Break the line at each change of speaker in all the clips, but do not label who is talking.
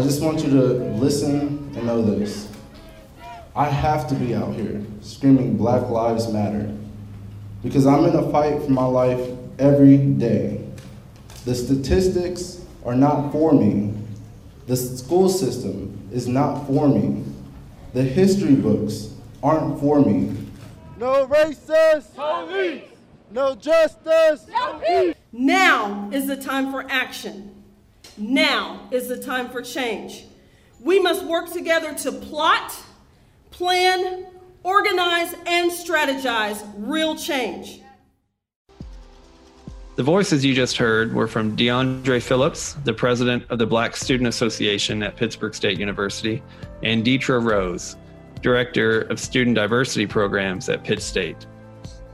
I just want you to listen and know this. I have to be out here screaming Black Lives Matter because I'm in a fight for my life every day. The statistics are not for me. The school system is not for me. The history books aren't for me.
No racist police. No justice. No
peace. Now is the time for action. Now is the time for change. We must work together to plot, plan, organize, and strategize real change.
The voices you just heard were from DeAndre Phillips, the president of the Black Student Association at Pittsburg State University, and Deetra Rose, director of student diversity programs at Pitt State.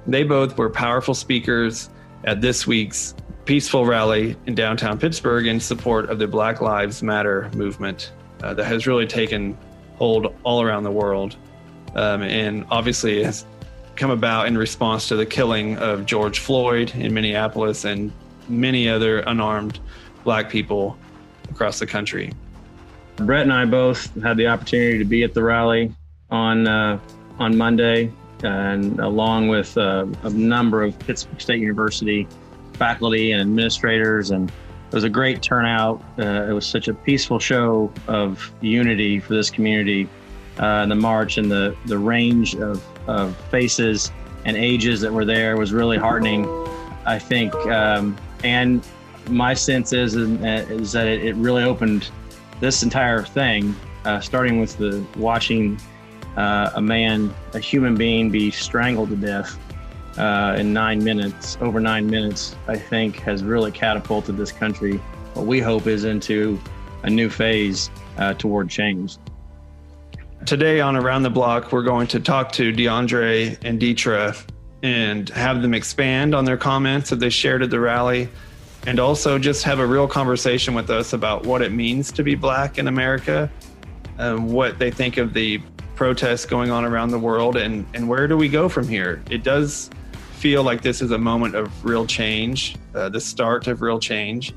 They both were powerful speakers at this week's peaceful rally in downtown Pittsburg in support of the Black Lives Matter movement uh, that has really taken hold all around the world. Um, and obviously has come about in response to the killing of George Floyd in Minneapolis and many other unarmed black people across the country.
Brett and I both had the opportunity to be at the rally on uh, on Monday, and along with uh, a number of Pittsburg State University faculty and administrators, and it was a great turnout. Uh, it was such a peaceful show of unity for this community. Uh, the march and the the range of, of faces and ages that were there was really heartening. I think, um, and my sense is is that it, it really opened this entire thing, uh, starting with the watching uh, a man, a human being, be strangled to death uh, in nine minutes, over nine minutes, I think has really catapulted this country. What we hope is into a new phase uh, toward change.
Today on Around the Block, we're going to talk to DeAndre and Deetra and have them expand on their comments that they shared at the rally and also just have a real conversation with us about what it means to be black in America, and what they think of the protests going on around the world, and, and where do we go from here? It does feel like this is a moment of real change, uh, the start of real change.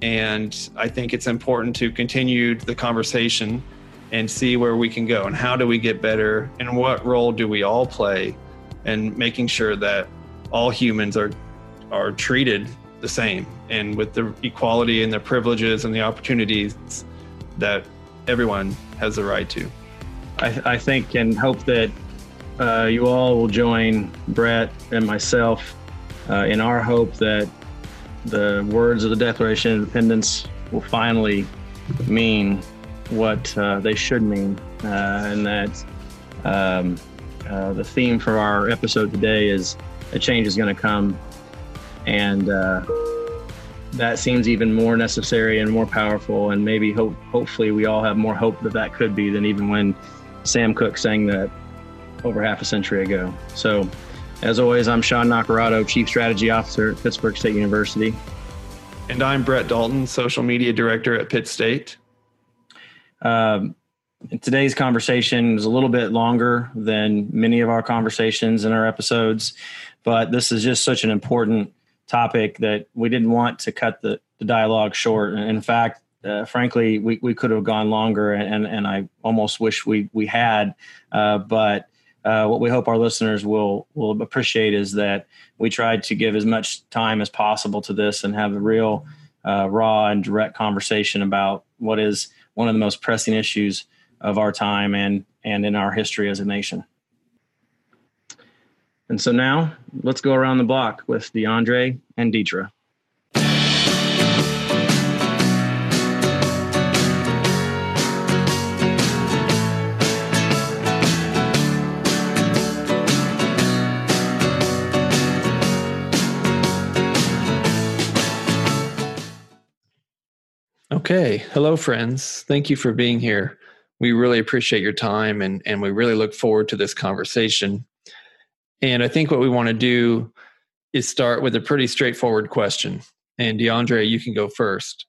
And I think it's important to continue the conversation and see where we can go and how do we get better and what role do we all play in making sure that all humans are are treated the same and with the equality and the privileges and the opportunities that everyone has the right to.
I, I think and hope that uh, you all will join Brett and myself uh, in our hope that the words of the Declaration of Independence will finally mean what uh, they should mean, uh, and that um, uh, the theme for our episode today is a change is going to come, and uh, that seems even more necessary and more powerful, and maybe hope, hopefully we all have more hope that that could be than even when Sam Cooke sang that over half a century ago. So, as always, I'm Sean Naccarato, Chief Strategy Officer at Pittsburg State University.
And I'm Brett Dalton, Social Media Director at Pitt State.
Um, today's conversation is a little bit longer than many of our conversations in our episodes, but this is just such an important topic that we didn't want to cut the, the dialogue short. In fact, uh, frankly, we, we could have gone longer, and, and I almost wish we we had. Uh, but uh, what we hope our listeners will will appreciate is that we tried to give as much time as possible to this and have a real uh, raw and direct conversation about what is one of the most pressing issues of our time and and in our history as a nation. And so now let's go around the block with DeAndre and Deetra.
Okay. Hello, friends. Thank you for being here. We really appreciate your time and, and we really look forward to this conversation. And I think what we want to do is start with a pretty straightforward question. And DeAndre, you can go first.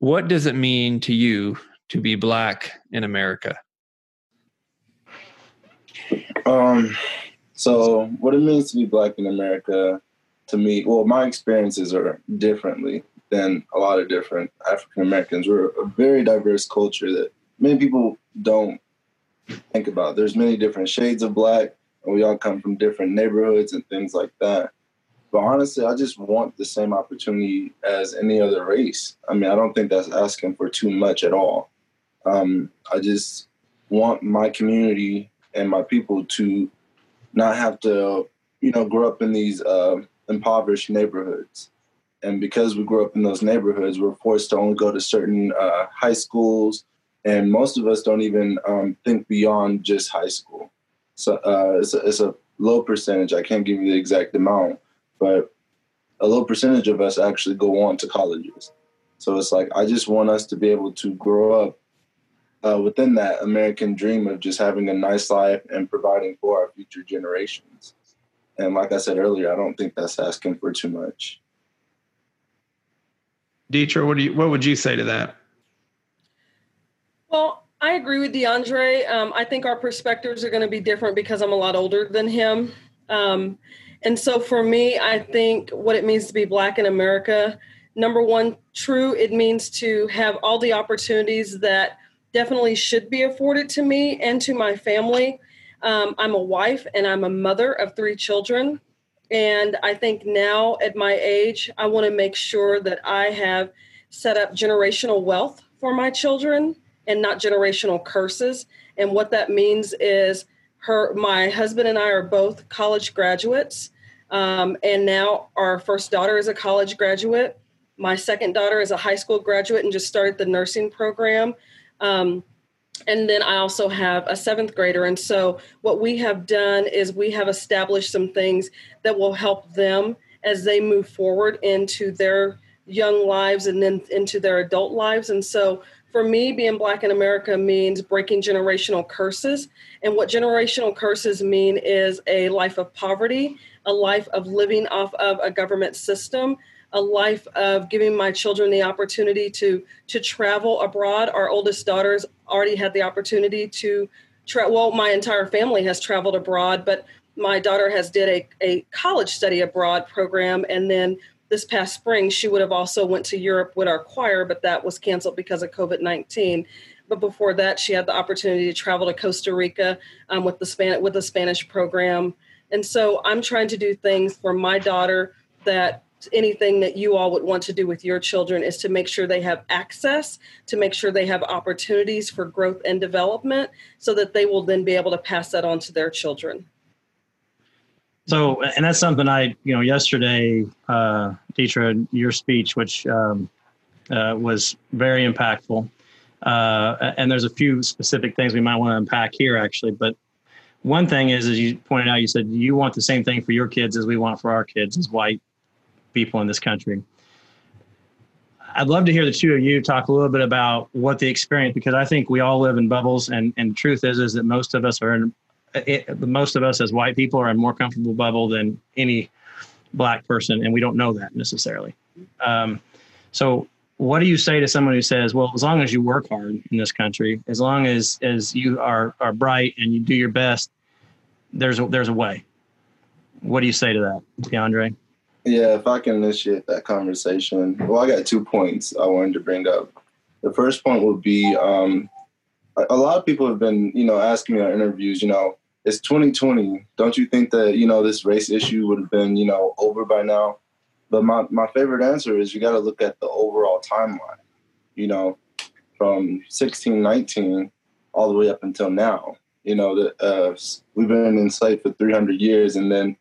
What does it mean to you to be black in America?
Um, so what it means to be black in America to me, well, my experiences are differently
than a lot of different African Americans. We're a very diverse culture that many people don't think about. There's many different shades of black, and we all come from different neighborhoods and things like that. But honestly, I just want the same opportunity as any other race. I mean, I don't think that's asking for too much at all. Um, I just want my community and my people to not have to, you know, grow up in these uh, impoverished neighborhoods. And because we grew up in those neighborhoods, we're forced to only go to certain uh, high schools, and most of us don't even um, think beyond just high school. So uh, it's, a, it's a low percentage. I can't give you the exact amount, but a low percentage of us actually go on to colleges. So it's like I just want us to be able to grow up uh, within that American dream of just having a nice life and providing for our future generations. And like I said earlier, I don't think that's asking for too much.
Deetra, what do you what would you say to that?
Well, I agree with DeAndre. Um, I think our perspectives are going to be different because I'm a lot older than him. Um, and so for me, I think what it means to be Black in America, number one, true, it means to have all the opportunities that definitely should be afforded to me and to my family. Um, I'm a wife and I'm a mother of three children. And I think now at my age, I want to make sure that I have set up generational wealth for my children and not generational curses. And what that means is her my husband and I are both college graduates. Um, and now our first daughter is a college graduate. My second daughter is a high school graduate and just started the nursing program. Um, and then I also have a seventh grader. And so, what we have done is we have established some things that will help them as they move forward into their young lives and then into their adult lives. And so, for me, being Black in America means breaking generational curses. And what generational curses mean is a life of poverty, a life of living off of a government system, a life of giving my children the opportunity to to travel abroad. Our oldest daughter's already had the opportunity to. Well, my entire family has traveled abroad, but my daughter has did a, a college study abroad program, and then this past spring she would have also went to Europe with our choir, but that was canceled because of COVID nineteen. But before that, she had the opportunity to travel to Costa Rica um, with the Span- with the Spanish program. And so I'm trying to do things for my daughter that anything that you all would want to do with your children is to make sure they have access, to make sure they have opportunities for growth and development so that they will then be able to pass that on to their children.
So, and that's something I, you know, yesterday, uh, Deetra, your speech, which um, uh, was very impactful. Uh, and there's a few specific things we might want to unpack here, actually. But one thing is, as you pointed out, you said you want the same thing for your kids as we want for our kids as white people in this country. I'd love to hear the two of you talk a little bit about what the experience, because I think we all live in bubbles, and and truth is is that most of us are in, it, most of us as white people are in more comfortable bubble than any black person, and we don't know that necessarily. Um, so, what do you say to someone who says, "Well, as long as you work hard in this country, as long as as you are are bright and you do your best, there's a, there's a way." What do you say to that, DeAndre?
Yeah, if I can initiate that conversation. Well, I got two points I wanted to bring up. The first point would be um, a lot of people have been, you know, asking me on interviews, you know, it's 2020. Don't you think that, you know, this race issue would have been, you know, over by now? But my, my favorite answer is you got to look at the overall timeline, you know, from 1619 all the way up until now. You know, the, uh, we've been enslaved for 300 years and then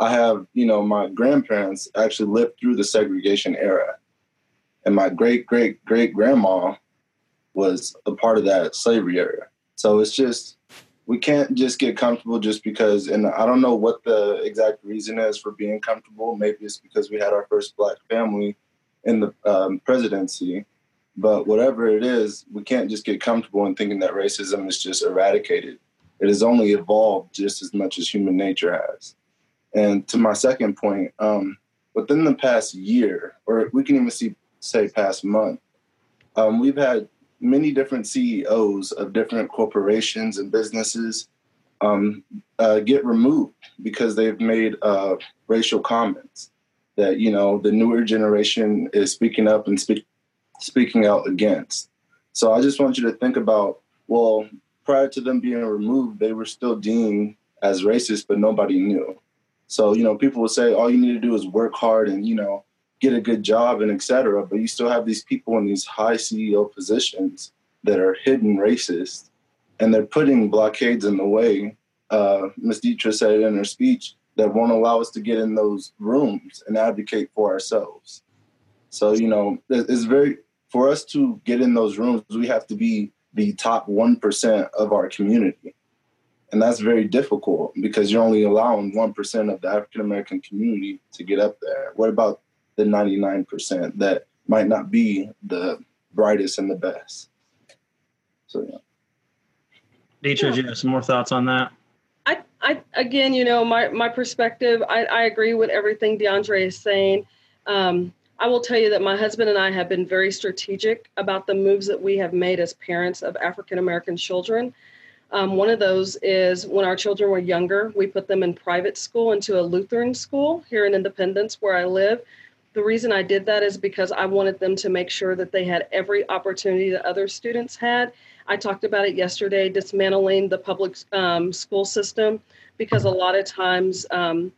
I have, you know, my grandparents actually lived through the segregation era. And my great great great grandma was a part of that slavery era. So it's just, we can't just get comfortable just because, and I don't know what the exact reason is for being comfortable. Maybe it's because we had our first black family in the um, presidency. But whatever it is, we can't just get comfortable in thinking that racism is just eradicated. It has only evolved just as much as human nature has. And to my second point, um, within the past year, or we can even see say past month, um, we've had many different CEOs of different corporations and businesses um, uh, get removed because they've made uh, racial comments. that you know the newer generation is speaking up and speak, speaking out against. So I just want you to think about well, prior to them being removed, they were still deemed as racist, but nobody knew. So you know, people will say all you need to do is work hard and you know get a good job and etc. But you still have these people in these high CEO positions that are hidden racist, and they're putting blockades in the way. Uh, Ms. Dietrich said in her speech that won't allow us to get in those rooms and advocate for ourselves. So, you know, it's very, for us to get in those rooms, we have to be the top 1% of our community. And that's very difficult because you're only allowing 1% of the African American community to get up there. What about the 99% that might not be the brightest and the best? So, yeah.
Dietrich, do you have some more thoughts on that?
I, I again, you know, my, my perspective, I, I agree with everything DeAndre is saying. Um, I will tell you that my husband and I have been very strategic about the moves that we have made as parents of African American children. Um, one of those is when our children were younger, we put them in private school into a Lutheran school here in Independence, where I live. The reason I did that is because I wanted them to make sure that they had every opportunity that other students had I talked about it yesterday, dismantling the public um, school system, because a lot of times um,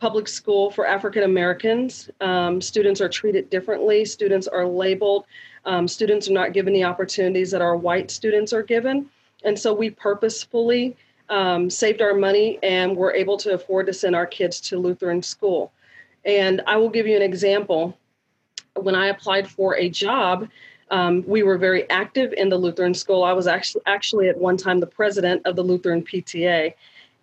public school for African Americans, um, students are treated differently, students are labeled, um, students are not given the opportunities that our white students are given. And so we purposefully um, saved our money and were able to afford to send our kids to Lutheran school. And I will give you an example. When I applied for a job, um, we were very active in the Lutheran school. I was actually actually at one time the president of the Lutheran PTA,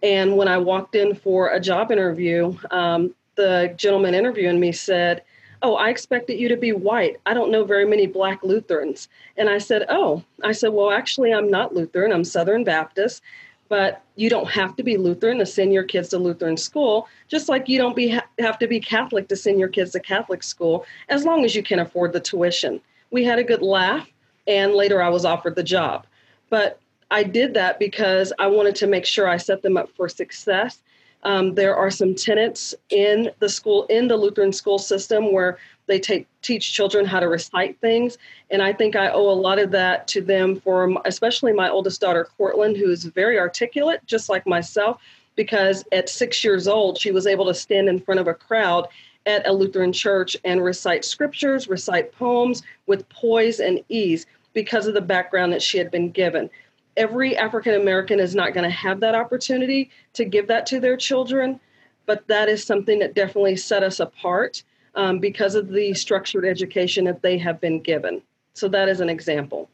and when I walked in for a job interview, um, the gentleman interviewing me said, "Oh, I expected you to be white. I don't know very many Black Lutherans." And I said, "Oh," I said, "Well, actually, I'm not Lutheran. I'm Southern Baptist." But you don't have to be Lutheran to send your kids to Lutheran school, just like you don't be, have to be Catholic to send your kids to Catholic school, as long as you can afford the tuition we had a good laugh, and later I was offered the job. But I did that because I wanted to make sure I set them up for success. Um, there are some tenets in the school, in the Lutheran school system, where they take, teach children how to recite things. And I think I owe a lot of that to them for especially my oldest daughter, Courtland, who is very articulate, just like myself, because at six years old, she was able to stand in front of a crowd at a Lutheran church and recite scriptures, recite poems with poise and ease because of the background that she had been given. Every African American is not going to have that opportunity to give that to their children, but that is something that definitely set us apart um, because of the structured education that they have been given. So that is an example.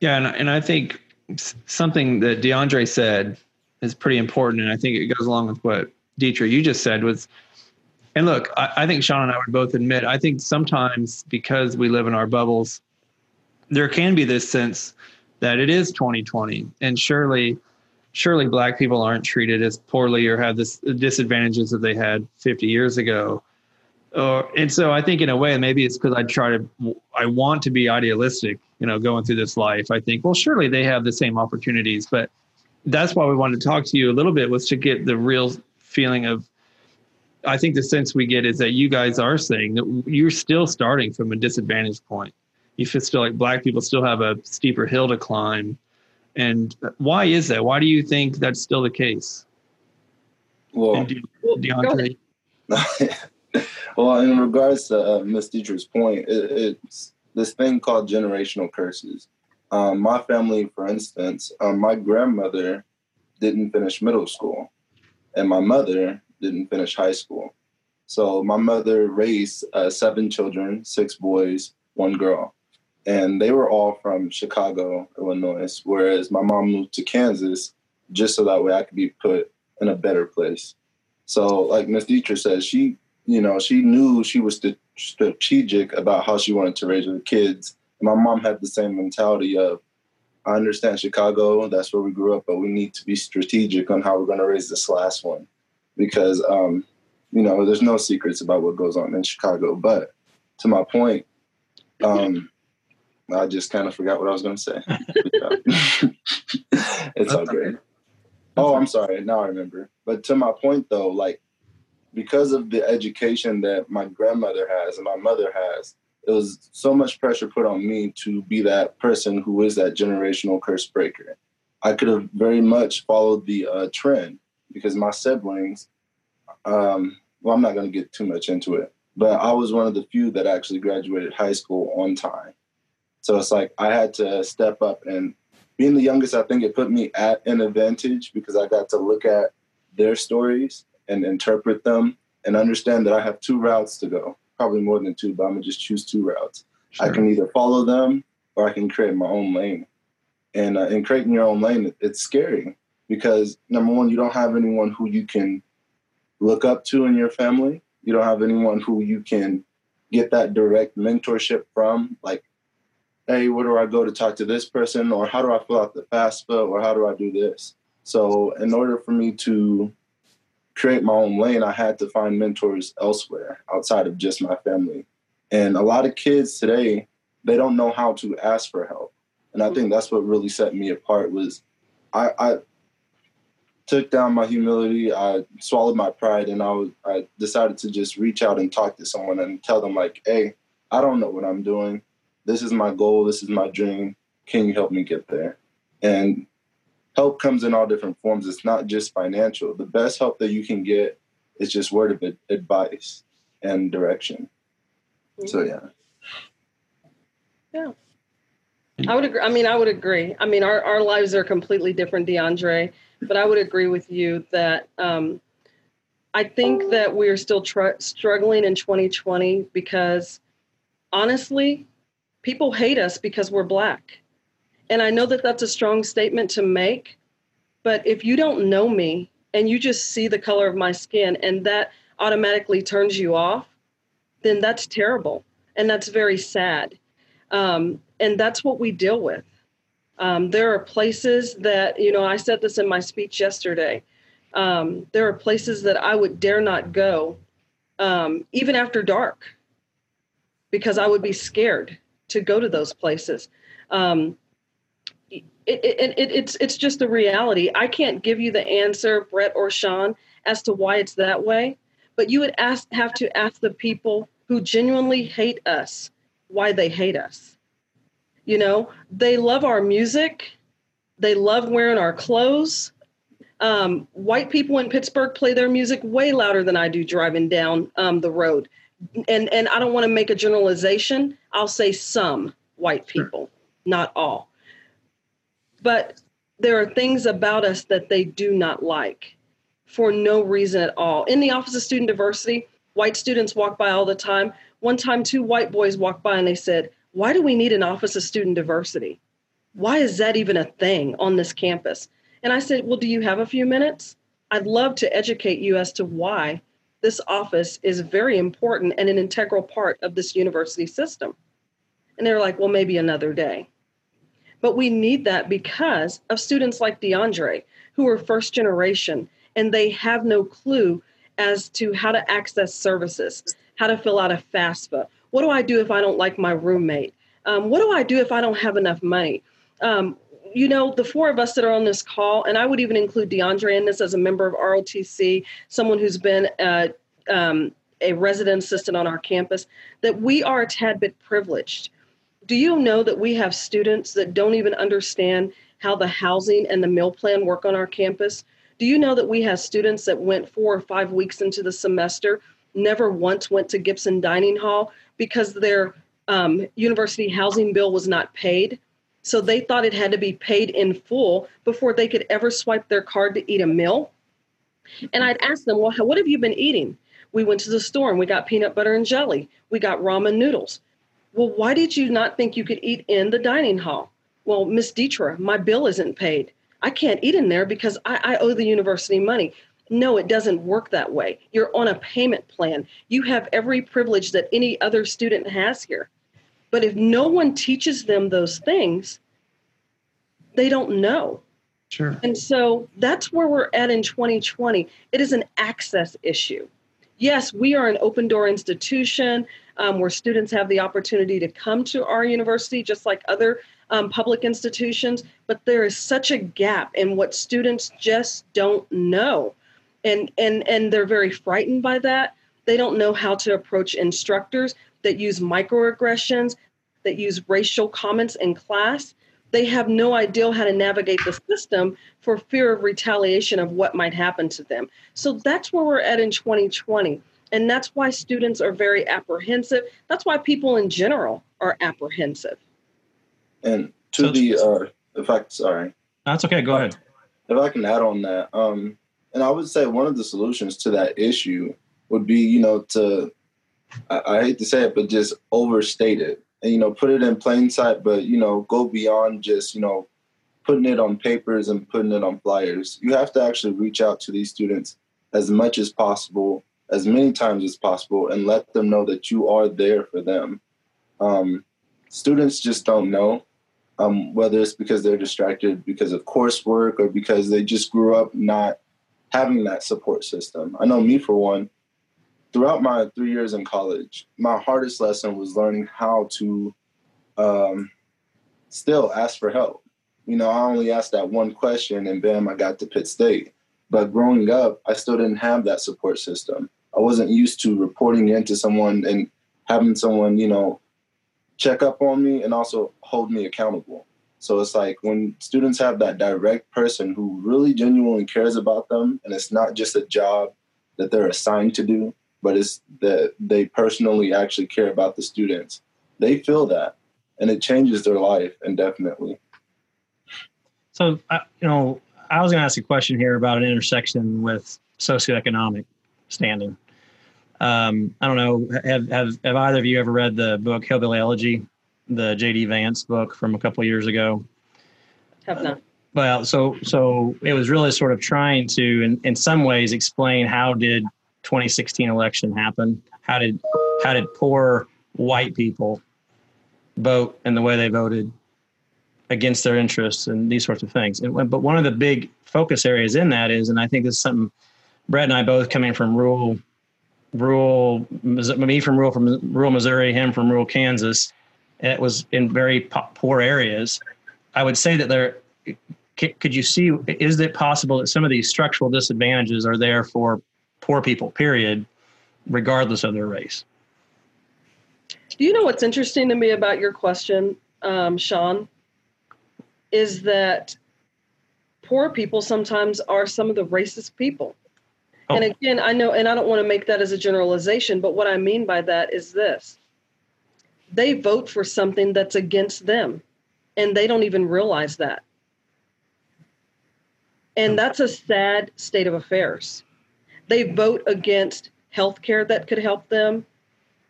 Yeah, and, and I think something that DeAndre said is pretty important, and I think it goes along with what Dietrich, you just said was, and look, I, I think Sean and I would both admit, I think sometimes because we live in our bubbles, there can be this sense that it is 2020, and surely, surely black people aren't treated as poorly or have this disadvantages that they had 50 years ago. Or, and so I think in a way, maybe it's because I try to, I want to be idealistic, you know, going through this life. I think, well, surely they have the same opportunities, but that's why we wanted to talk to you a little bit was to get the real feeling of I think the sense we get is that you guys are saying that you're still starting from a disadvantage point. You feel still like black people still have a steeper hill to climb. And why is that? Why do you think that's still the case?
Well,
DeAndre.
well, in regards to uh, Miss Dietrich's point, it, it's this thing called generational curses. Um, my family, for instance, um, my grandmother didn't finish middle school and my mother didn't finish high school. So my mother raised uh, seven children, six boys, one girl, and they were all from Chicago, Illinois. Whereas my mom moved to Kansas just so that way I could be put in a better place. So, like Miss Dietrich says, she, you know, she knew she was st- strategic about how she wanted to raise her kids. My mom had the same mentality of, I understand Chicago, that's where we grew up, but we need to be strategic on how we're going to raise this last one. Because, um, you know, there's no secrets about what goes on in Chicago. But to my point, um, I just kind of forgot what I was going to say. it's all great. Oh, I'm sorry. Now I remember. But to my point, though, like because of the education that my grandmother has and my mother has, it was so much pressure put on me to be that person who is that generational curse breaker. I could have very much followed the uh, trend because my siblings, um, well, I'm not going to get too much into it, but I was one of the few that actually graduated high school on time. So it's like I had to step up and being the youngest, I think it put me at an advantage because I got to look at their stories and interpret them and understand that I have two routes to go, probably more than two, but I'm gonna just choose two routes. Sure. I can either follow them or I can create my own lane. And uh, in creating your own lane, it's scary because number one, you don't have anyone who you can look up to in your family. You don't have anyone who you can get that direct mentorship from. Like, hey, where do I go to talk to this person? Or how do I fill out the FAFSA? Or how do I do this? So, in order for me to create my own lane, I had to find mentors elsewhere outside of just my family. And a lot of kids today, they don't know how to ask for help. And I think that's what really set me apart was I, I took down my humility, I swallowed my pride, and I was I decided to just reach out and talk to someone and tell them like, hey, I don't know what I'm doing. This is my goal, this is my dream. Can you help me get there? And help comes in all different forms. It's not just financial. The best help that you can get is just word of advice and direction. Mm-hmm. So yeah.
Yeah. I would agree. I mean, I would agree. I mean, our, our lives are completely different, DeAndre, but I would agree with you that um, I think that we are still tr- struggling in 2020 because honestly, people hate us because we're black. And I know that that's a strong statement to make, but if you don't know me and you just see the color of my skin and that automatically turns you off, then that's terrible. And that's very sad. Um, and that's what we deal with. Um, there are places that, you know, I said this in my speech yesterday. Um, there are places that I would dare not go, um, even after dark, because I would be scared to go to those places. Um, it, it, it, it's it's just a reality. I can't give you the answer, Brett or Sean, as to why it's that way. But you would ask have to ask the people who genuinely hate us why they hate us. You know, they love our music, they love wearing our clothes. Um, white people in Pittsburg play their music way louder than I do driving down um, the road. And and I don't want to make a generalization. I'll say some white people, not all but there are things about us that they do not like for no reason at all. In the Office of Student Diversity, white students walk by all the time. One time, two white boys walked by and they said, Why do we need an Office of Student Diversity? Why is that even a thing on this campus? And I said, Well, do you have a few minutes? I'd love to educate you as to why this office is very important and an integral part of this university system. And they're like, Well, maybe another day. But we need that because of students like DeAndre, who are first generation and they have no clue as to how to access services, how to fill out a FAFSA. What do I do if I don't like my roommate? Um, what do I do if I don't have enough money? Um, you know, the four of us that are on this call, and I would even include DeAndre in this as a member of ROTC, someone who's been uh, um, a resident assistant on our campus, that we are a tad bit privileged do you know that we have students that don't even understand how the housing and the meal plan work on our campus? Do you know that we have students that went four or five weeks into the semester, never once went to Gibson Dining Hall because their um, university housing bill was not paid? So they thought it had to be paid in full before they could ever swipe their card to eat a meal. And I'd ask them, well, what have you been eating? We went to the store and we got peanut butter and jelly. We got ramen noodles. Well, why did you not think you could eat in the dining hall? Well, Miss Deetra, my bill isn't paid. I can't eat in there because I, I owe the university money. No, it doesn't work that way. You're on a payment plan. You have every privilege that any other student has here. But if no one teaches them those things, they don't know.
Sure.
And so that's where we're at in 2020. It is an access issue. Yes, we are an open door institution um, where students have the opportunity to come to our university just like other um, public institutions, but there is such a gap in what students just don't know. and and and they're very frightened by that. They don't know how to approach instructors that use microaggressions, that use racial comments in class. They have no idea how to navigate the system for fear of retaliation of what might happen to them. So that's where we're at in 2020. And that's why students are very apprehensive. That's why people in general are apprehensive.
And to
So-
the, uh, if I, sorry,
That's okay. Go ahead.
if I can add on that, um, and I would say one of the solutions to that issue would be, you know, to, I, I hate to say it, but just overstate it and, you know, put it in plain sight, but, you know, go beyond just, you know, putting it on papers and putting it on flyers. You have to actually reach out to these students as much as possible, as many times as possible, and let them know that you are there for them. Um, students just don't know um, whether it's because they're distracted because of coursework or because they just grew up not having that support system. I know me for one. Throughout my three years in college, my hardest lesson was learning how to um, still ask for help. You know, I only asked that one question, and bam, I got to Pitt State. But growing up, I still didn't have that support system. I wasn't used to reporting into someone and having someone, you know, check up on me and also hold me accountable. So it's like when students have that direct person who really genuinely cares about them, and it's not just a job that they're assigned to do, but it's that they personally actually care about the students. They feel that, and it changes their life indefinitely.
So, I you know, I was going to ask a question here about an intersection with socioeconomic standing. Um, I don't know. Have, have have either of you ever read the book Hillbilly Elegy, the J.D. Vance book from a couple years ago?
Have not.
Well, so so it was really sort of trying to, in, in some ways, explain how did 2016 election happen? How did how did poor white people vote and the way they voted against their interests and these sorts of things? And, but one of the big focus areas in that is, and I think this is something Brett and I both coming from rural, rural, me from rural from rural Missouri, him from rural Kansas. and It was in very po- poor areas. I would say that there could you see is it possible that some of these structural disadvantages are there for poor people period regardless of their race
Do you know what's interesting to me about your question, um, Sean? Is that poor people sometimes are some of the racist people.
Oh.
And again, I know, and I don't want to make that as a generalization, but what I mean by that is this they vote for something that's against them, and they don't even realize that. And that's a sad state of affairs. They vote against health care that could help them.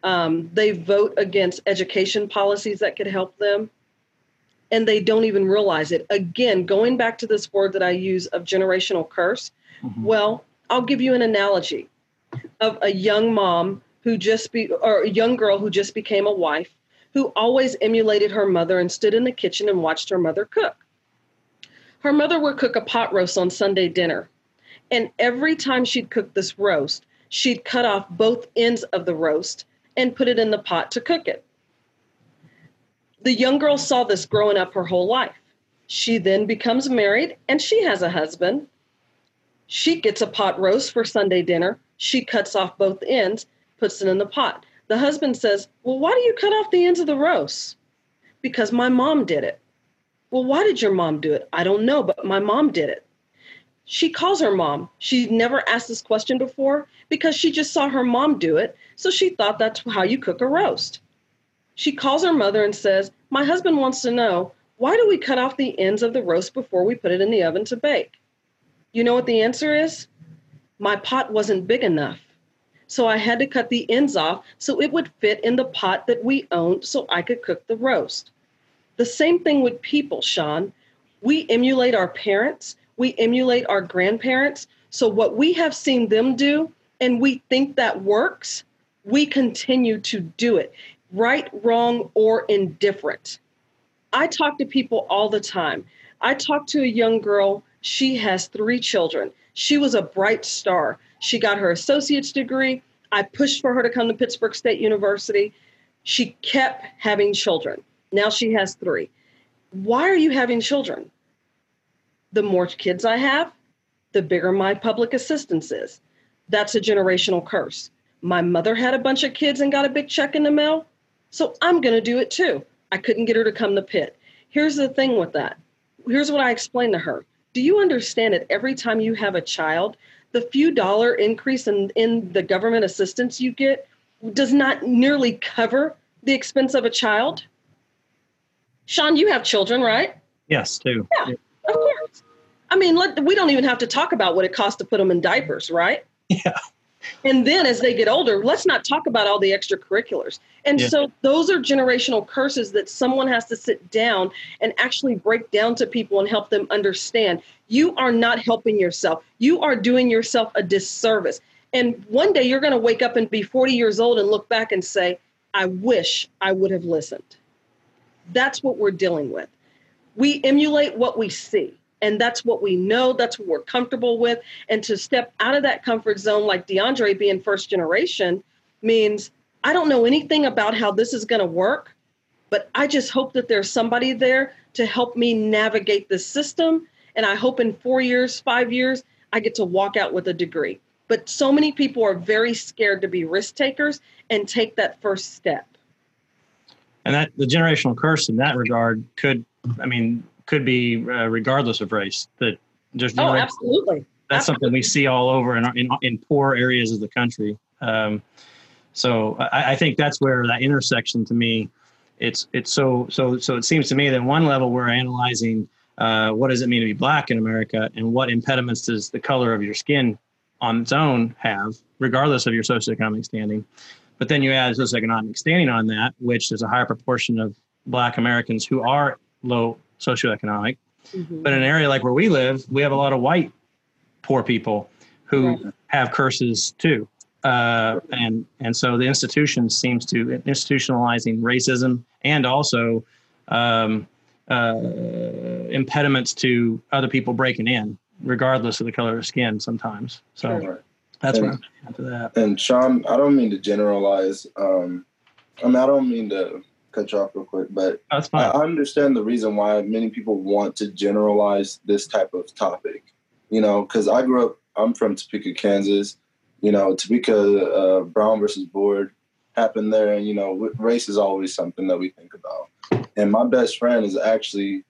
Um, they vote against education policies that could help them. And they don't even realize it. Again, going back to this word that I use of generational curse, well, I'll give you an analogy of a young mom who just be or a young girl who just became a wife who always emulated her mother and stood in the kitchen and watched her mother cook. Her mother would cook a pot roast on Sunday dinner. And every time she'd cook this roast, she'd cut off both ends of the roast and put it in the pot to cook it. The young girl saw this growing up her whole life. She then becomes married and she has a husband. She gets a pot roast for Sunday dinner. She cuts off both ends, puts it in the pot. The husband says, Well, why do you cut off the ends of the roast? Because my mom did it. Well, why did your mom do it? I don't know, but my mom did it. She calls her mom. She never asked this question before because she just saw her mom do it. So she thought that's how you cook a roast. She calls her mother and says, My husband wants to know why do we cut off the ends of the roast before we put it in the oven to bake? You know what the answer is? My pot wasn't big enough. So I had to cut the ends off so it would fit in the pot that we owned so I could cook the roast. The same thing with people, Sean. We emulate our parents, we emulate our grandparents. So what we have seen them do and we think that works, we continue to do it, right, wrong, or indifferent. I talk to people all the time. I talked to a young girl, she has three children. She was a bright star. She got her associate's degree. I pushed for her to come to Pittsburg State University. She kept having children. Now she has three. Why are you having children? The more kids I have, the bigger my public assistance is. That's a generational curse. My mother had a bunch of kids and got a big check in the mail, so I'm going to do it too. I couldn't get her to come to pit. Here's the thing with that. Here's what I explained to her. Do you understand that every time you have a child, the few dollar increase in, in the government assistance you get does not nearly cover the expense of a child? Sean, you have children, right?
Yes, too.
Yeah. I mean, let, we don't even have to talk about what it costs to put them in diapers, right?
Yeah.
And then as they get older, let's not talk about all the extracurriculars. And
Yeah.
so those are generational curses that someone has to sit down and actually break down to people and help them understand. You are not helping yourself. You are doing yourself a disservice. And one day you're going to wake up and be 40 years old and look back and say, I wish I would have listened. That's what we're dealing with. We emulate what we see, and that's what we know, that's what we're comfortable with. And to step out of that comfort zone, like DeAndre being first generation, means I don't know anything about how this is going to work, but I just hope that there's somebody there to help me navigate the system. And I hope in four years, five years, I get to walk out with a degree. But so many people are very scared to be risk takers and take that first step.
And that the generational curse in that regard could, I mean, could be uh, regardless of race. That just
Oh, absolutely.
that's something we see all over in, in, in poor areas of the country. Um, so I, I think that's where that intersection to me, it's it's so so so it seems to me that one level we're analyzing uh, what does it mean to be black in America and what impediments does the color of your skin on its own have, regardless of your socioeconomic standing. But then you add socioeconomic standing on that, which is a higher proportion of black Americans who are low socioeconomic.
Mhm.
But in an area like where we live, we have a lot of white poor people who
Right.
have curses too. Uh, and and so the institution seems to institutionalizing racism and also um, uh, impediments to other people breaking in, regardless of the color of skin. Sometimes, so
Sure.
that's
And-
where I'm after that.
And Sean, I don't mean to generalize. Um, I mean, I don't mean to cut you off real quick, but I understand the reason why many people want to generalize this type of topic. You know, because I grew up, I'm from Topeka, Kansas. You know, Topeka, uh, Brown versus Board happened there. And, you know, race is always something that we think about. And my best friend is actually,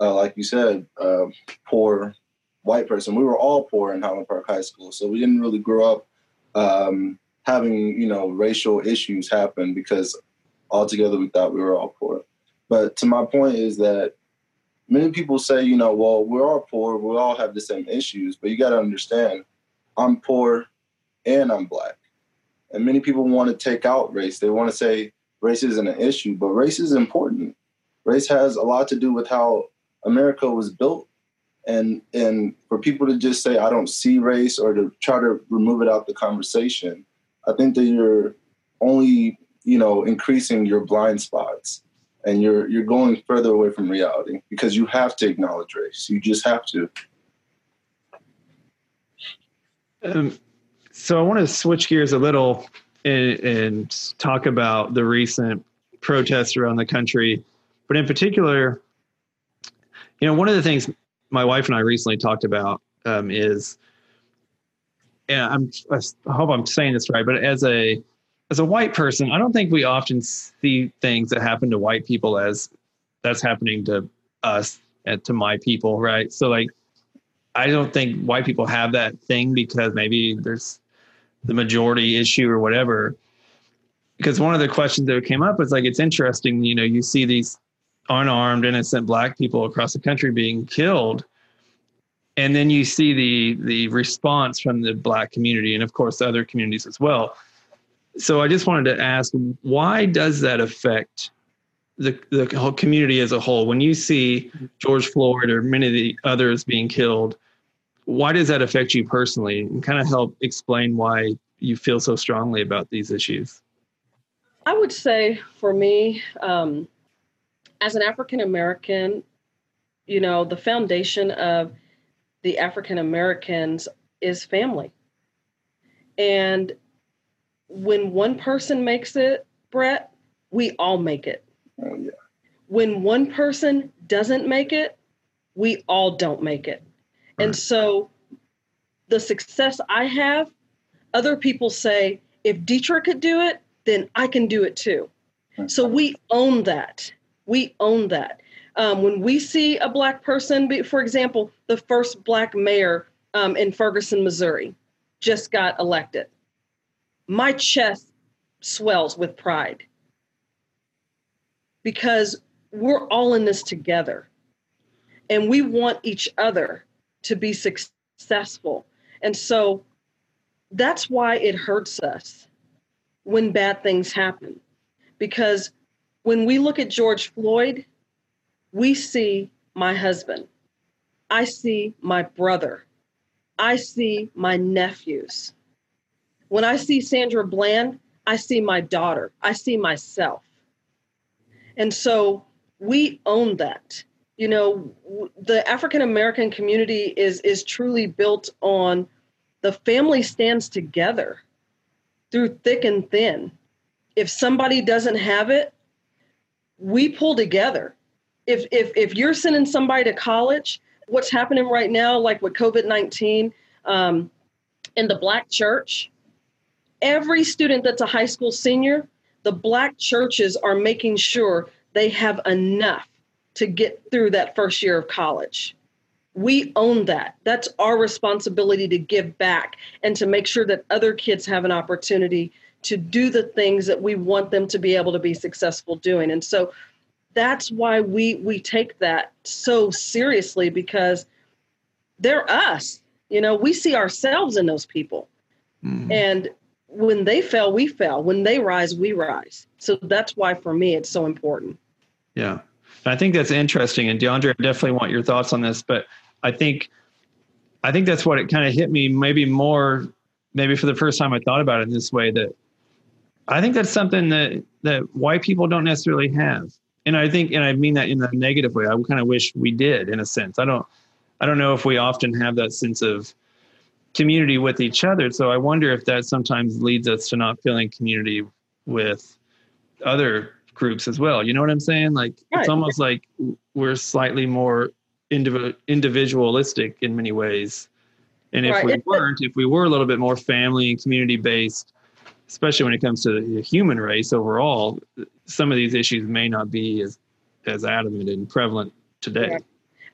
uh, like you said, uh, poor white person. We were all poor in Highland Park High School. So we didn't really grow up um, having, you know, racial issues happen because altogether we thought we were all poor. But to my point is that many people say, you know, well, we're all poor, we all have the same issues, but you got to understand, I'm poor and I'm black. And many people want to take out race. They want to say race isn't an issue, but race is important. Race has a lot to do with how America was built. And and for people to just say I don't see race or to try to remove it out the conversation, I think that you're only, you know, increasing your blind spots and you're you're going further away from reality because you have to acknowledge race. You just have to.
Um, so I want to switch gears a little and, and talk about the recent protests around the country, but in particular, you know, one of the things my wife and I recently talked about um, is, and I'm I hope I'm saying this right, but as a as a white person, I don't think we often see things that happen to white people as that's happening to us and to my people, right? So like I don't think white people have that thing because maybe there's the majority issue or whatever. Because one of the questions that came up was like, it's interesting, you know, you see these unarmed, innocent black people across the country being killed. And then you see the the response from the black community and of course the other communities as well. So I just wanted to ask, why does that affect the the whole community as a whole? When you see George Floyd or many of the others being killed, why does that affect you personally? And kind of help explain why you feel so strongly about these issues.
I would say for me, um, as an African American, you know, the foundation of the African Americans is family. And when one person makes it, Brett, we all make it.
Oh, yeah.
When one person doesn't make it, we all don't make it. And
Right.
so the success I have, other people say, if Deetra could do it, then I can do it too. So we own that. We own that. Um, when we see a black person, for example, the first black mayor um, in Ferguson, Missouri, just got elected, my chest swells with pride because we're all in this together and we want each other to be successful. And so that's why it hurts us when bad things happen. Because when we look at George Floyd, we see my husband, I see my brother, I see my nephews. When I see Sandra Bland, I see my daughter, I see myself. And so we own that. You know, the African American community is is truly built on the family stands together through thick and thin. If somebody doesn't have it, we pull together. If if if you're sending somebody to college, what's happening right now, like with COVID nineteen, um, in the Black church, every student that's a high school senior, the Black churches are making sure they have enough to get through that first year of college. We own that. That's our responsibility to give back and to make sure that other kids have an opportunity to do the things that we want them to be able to be successful doing. And so that's why we we take that so seriously because they're us. You know, we see ourselves in those people. Mm. And when they fail, we fail. When they rise, we rise. So that's why for me it's so important.
Yeah. I think that's interesting. And DeAndre, I definitely want your thoughts on this, but I think I think that's what it kind of hit me maybe more maybe for the first time I thought about it in this way that I think that's something that that white people don't necessarily have. And I think and I mean that in a negative way. I kind of wish we did in a sense. I don't I don't know if we often have that sense of community with each other. So I wonder if that sometimes leads us to not feeling community with other groups as well. You know what I'm saying? Like right. it's almost like we're slightly more indiv- individualistic in many ways. And if right. we weren't, if we were a little bit more family and community based, especially when it comes to the human race overall, some of these issues may not be as as adamant and prevalent today. Right.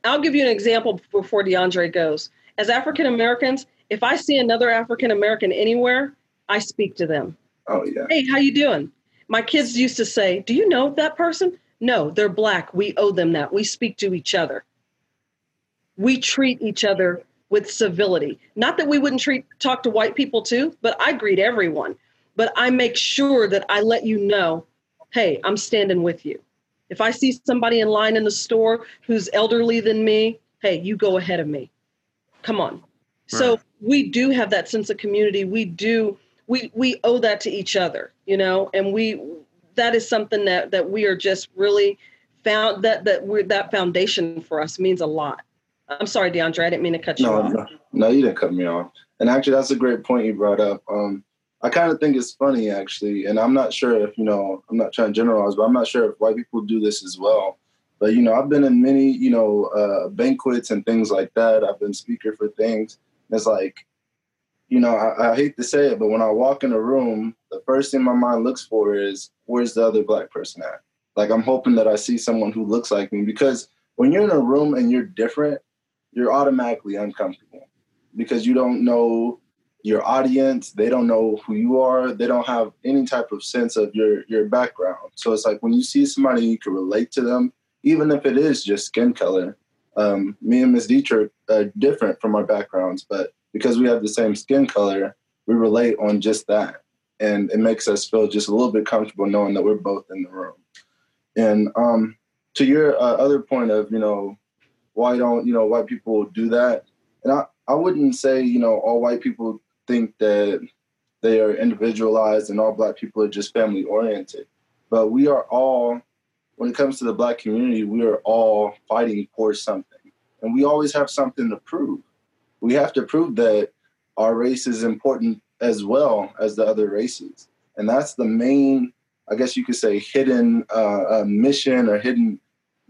I'll give you an example before DeAndre goes. As African Americans, if I see another African American anywhere, I speak to them.
Oh yeah.
Hey, how you doing? My kids used to say, "Do you know that person?" No, they're black. We owe them that. We speak to each other we treat each other with civility. Not that we wouldn't treat talk to white people too, but I greet everyone. But I make sure that I let you know, hey, I'm standing with you. If I see somebody in line in the store who's elderly than me, hey, you go ahead of me. Come on. Right. So we do have that sense of community. We do we we owe that to each other, you know, and we that is something that that we are just really found that that we're that foundation for us means a lot. I'm sorry, DeAndre. I didn't mean to cut you
no,
off.
No, no, you didn't cut me off. And actually, that's a great point you brought up. Um, I kind of think it's funny, actually, and I'm not sure if you know. I'm not trying to generalize, but I'm not sure if white people do this as well. But you know, I've been in many, you know, uh, banquets and things like that. I've been speaker for things. It's like, you know, I, I hate to say it, but when I walk in a room, the first thing my mind looks for is where's the other black person at? Like I'm hoping that I see someone who looks like me because when you're in a room and you're different, you're automatically uncomfortable because you don't know your audience they don't know who you are they don't have any type of sense of your your background so it's like when you see somebody you can relate to them even if it is just skin color um, me and Ms. Deetra are different from our backgrounds, but because we have the same skin color, we relate on just that. And it makes us feel just a little bit comfortable knowing that we're both in the room. And um, to your uh, other point of, you know, why don't you know white people do that? And I, I wouldn't say you know all white people think that they are individualized and all black people are just family oriented. But we are all, when it comes to the black community, we are all fighting for something. And we always have something to prove. We have to prove that our race is important as well as the other races. And that's the main, I guess you could say, hidden uh, uh, mission or hidden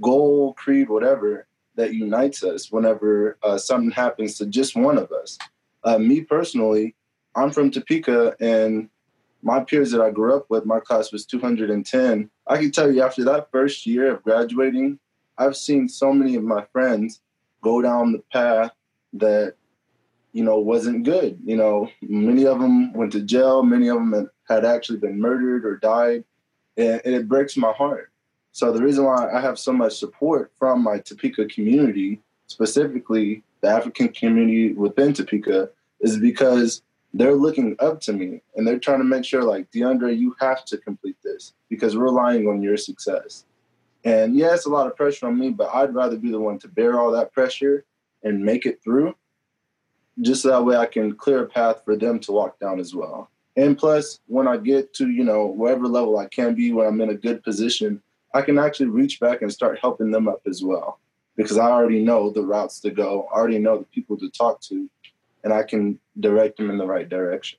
goal, creed, whatever, that unites us whenever uh, something happens to just one of us. uh, me personally, I'm from Topeka, and my peers that I grew up with, my class was 210. I can tell you, after that first year of graduating, I've seen so many of my friends go down the path that you know wasn't good. You know, many of them went to jail. Many of them had actually been murdered or died, and, it breaks my heart. So the reason why I have so much support from my Topeka community, specifically the African community within Topeka, is because they're looking up to me and they're trying to make sure, like, DeAndre, you have to complete this because we're relying on your success. And yeah, it's a lot of pressure on me, but I'd rather be the one to bear all that pressure and make it through. Just so that way I can clear a path for them to walk down as well. And plus, when I get to, you know, whatever level I can be, when I'm in a good position, I can actually reach back and start helping them up as well. Because I already know the routes to go, I already know the people to talk to, and I can direct them in the right direction.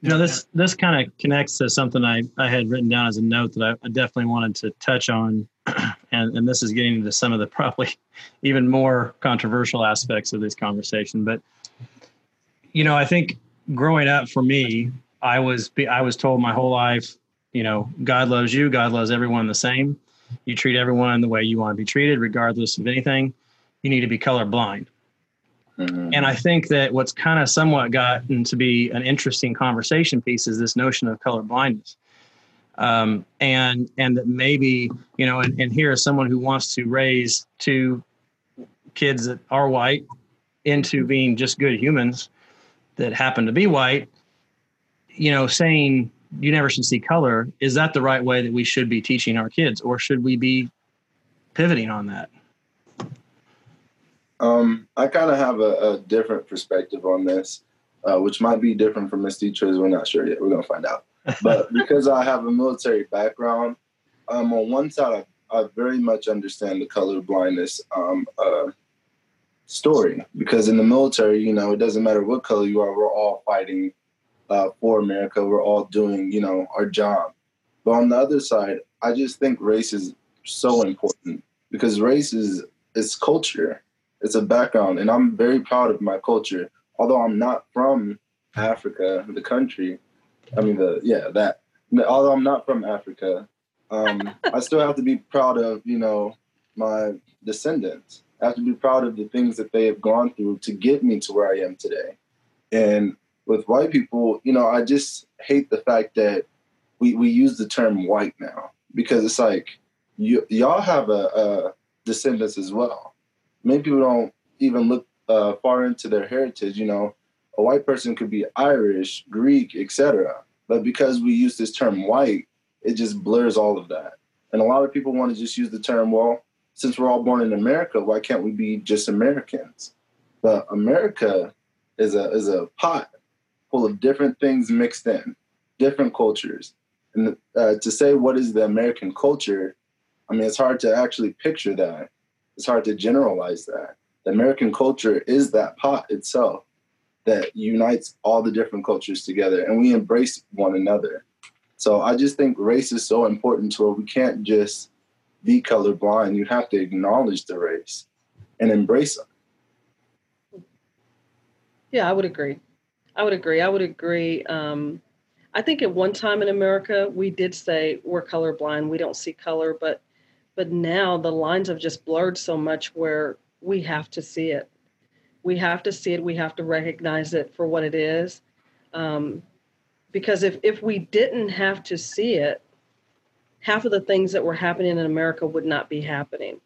You know, this this kind of connects to something I, I had written down as a note that I, I definitely wanted to touch on, and and this is getting into some of the probably even more controversial aspects of this conversation. But you know, I think growing up for me, I was I was told my whole life, you know, God loves you, God loves everyone the same. You treat everyone the way you want to be treated, regardless of anything. You need to be colorblind. Mm-hmm. And I think that what's kind of somewhat gotten to be an interesting conversation piece is this notion of color blindness. Um, and and that maybe you know, and, and here is someone who wants to raise two kids that are white into being just good humans that happen to be white. You know, saying you never should see color is that the right way that we should be teaching our kids, or should we be pivoting on that?
Um, I kind of have a, a, different perspective on this, uh, which might be different from Miss Deetra's. We're not sure yet. We're gonna find out. But because I have a military background, um, on one side, I, I, very much understand the color blindness um, uh, story because in the military, you know, it doesn't matter what color you are. We're all fighting uh, for America. We're all doing, you know, our job. But on the other side, I just think race is so important because race is is culture it's a background, and I'm very proud of my culture. Although I'm not from Africa, the country, I mean the yeah that. Although I'm not from Africa, um, I still have to be proud of you know my descendants. I have to be proud of the things that they have gone through to get me to where I am today. And with white people, you know, I just hate the fact that we, we use the term white now because it's like you y'all have a, a descendants as well many people don't even look uh, far into their heritage. You know, a white person could be Irish, Greek, etc. But because we use this term white, it just blurs all of that. And a lot of people want to just use the term, well, since we're all born in America, why can't we be just Americans? But America is a is a pot full of different things mixed in, different cultures. And uh, to say what is the American culture, I mean, it's hard to actually picture that it's hard to generalize that. The American culture is that pot itself that unites all the different cultures together and we embrace one another. So I just think race is so important to where we can't just be colorblind. You have to acknowledge the race and embrace it.
Yeah, I would agree. I would agree. I would agree. Um, I think at one time in America, we did say we're colorblind. We don't see color, but but now the lines have just blurred so much where we have to see it. We have to see it. We have to recognize it for what it is. Um, because if, if we didn't have to see it, half of the things that were happening in America would not be happening.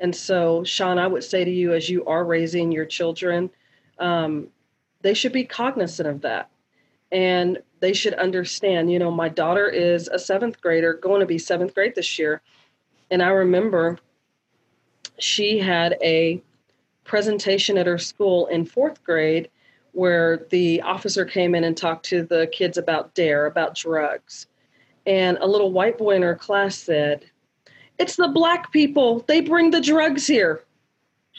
And so, Sean, I would say to you, as you are raising your children, um, they should be cognizant of that. And they should understand, you know, my daughter is a seventh grader, going to be seventh grade this year. And I remember she had a presentation at her school in fourth grade where the officer came in and talked to the kids about DARE, about drugs. And a little white boy in her class said, It's the black people, they bring the drugs here.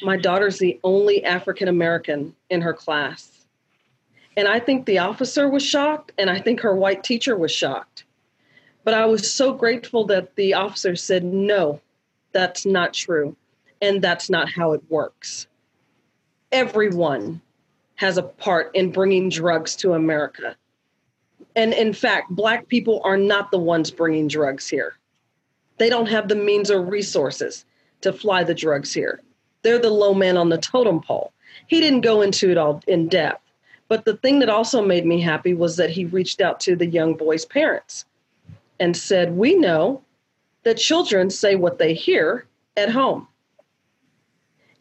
My daughter's the only African American in her class. And I think the officer was shocked, and I think her white teacher was shocked. But I was so grateful that the officer said, no, that's not true. And that's not how it works. Everyone has a part in bringing drugs to America. And in fact, Black people are not the ones bringing drugs here. They don't have the means or resources to fly the drugs here. They're the low man on the totem pole. He didn't go into it all in depth. But the thing that also made me happy was that he reached out to the young boy's parents and said, We know that children say what they hear at home,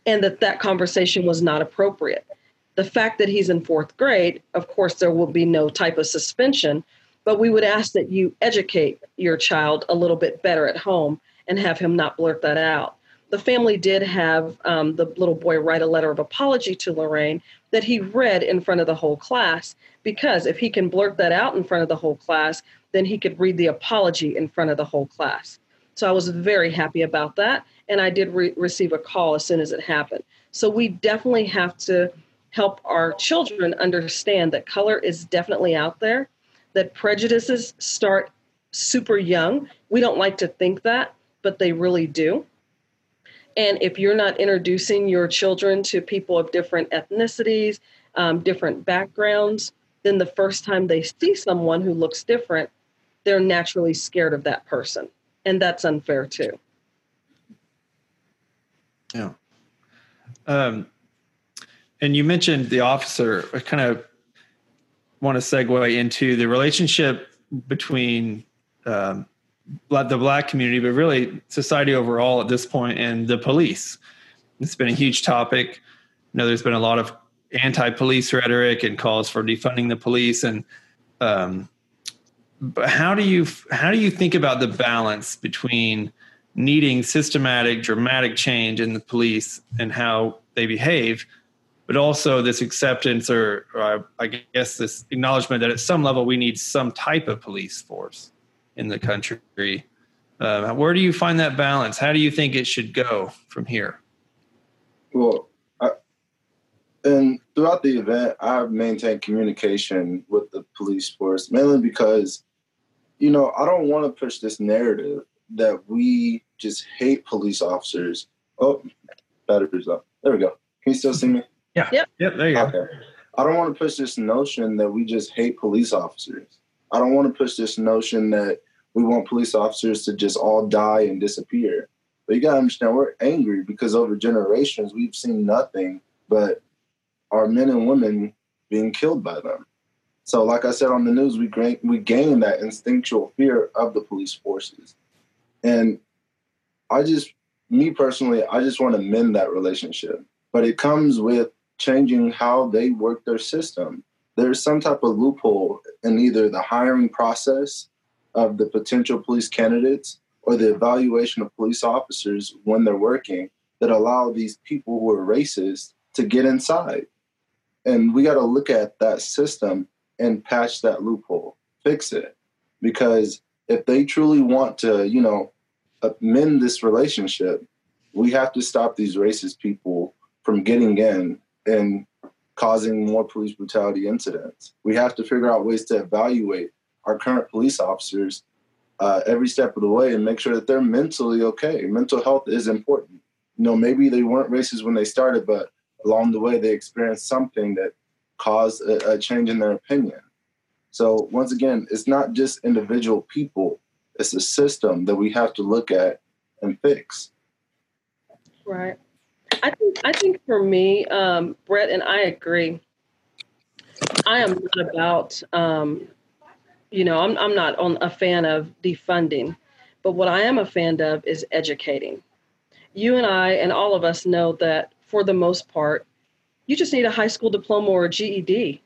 and that that conversation was not appropriate. The fact that he's in fourth grade, of course, there will be no type of suspension, but we would ask that you educate your child a little bit better at home and have him not blurt that out. The family did have um, the little boy write a letter of apology to Lorraine that he read in front of the whole class because if he can blurt that out in front of the whole class, then he could read the apology in front of the whole class. So I was very happy about that. And I did re- receive a call as soon as it happened. So we definitely have to help our children understand that color is definitely out there, that prejudices start super young. We don't like to think that, but they really do. And if you're not introducing your children to people of different ethnicities, um, different backgrounds, then the first time they see someone who looks different, they're naturally scared of that person. And that's unfair too.
Yeah. Um, and you mentioned the officer. I kind of want to segue into the relationship between um, the black community, but really society overall at this point, and the police. It's been a huge topic. You know, there's been a lot of anti-police rhetoric and calls for defunding the police. And um, how do you how do you think about the balance between needing systematic, dramatic change in the police and how they behave, but also this acceptance or, or I guess this acknowledgement that at some level we need some type of police force? in the country. Uh, where do you find that balance? How do you think it should go from here?
Well, I, and throughout the event, I've maintained communication with the police force mainly because, you know, I don't want to push this narrative that we just hate police officers. Oh, battery's up. There we go. Can you still see me?
Yeah. Yep. Yep. There you go. Okay.
I don't want to push this notion that we just hate police officers. I don't want to push this notion that we want police officers to just all die and disappear. But you gotta understand, we're angry because over generations we've seen nothing but our men and women being killed by them. So, like I said on the news, we gain, we gain that instinctual fear of the police forces, and I just, me personally, I just want to mend that relationship. But it comes with changing how they work their system. There's some type of loophole in either the hiring process of the potential police candidates or the evaluation of police officers when they're working that allow these people who are racist to get inside. And we got to look at that system and patch that loophole, fix it. Because if they truly want to, you know, amend this relationship, we have to stop these racist people from getting in and causing more police brutality incidents. We have to figure out ways to evaluate our current police officers uh, every step of the way and make sure that they're mentally okay. Mental health is important. You know, maybe they weren't racist when they started, but along the way they experienced something that caused a, a change in their opinion. So once again, it's not just individual people; it's a system that we have to look at and fix.
Right. I think I think for me, um, Brett and I agree. I am not about um, you know, I'm, I'm not on a fan of defunding, but what I am a fan of is educating. You and I, and all of us know that for the most part, you just need a high school diploma or a GED.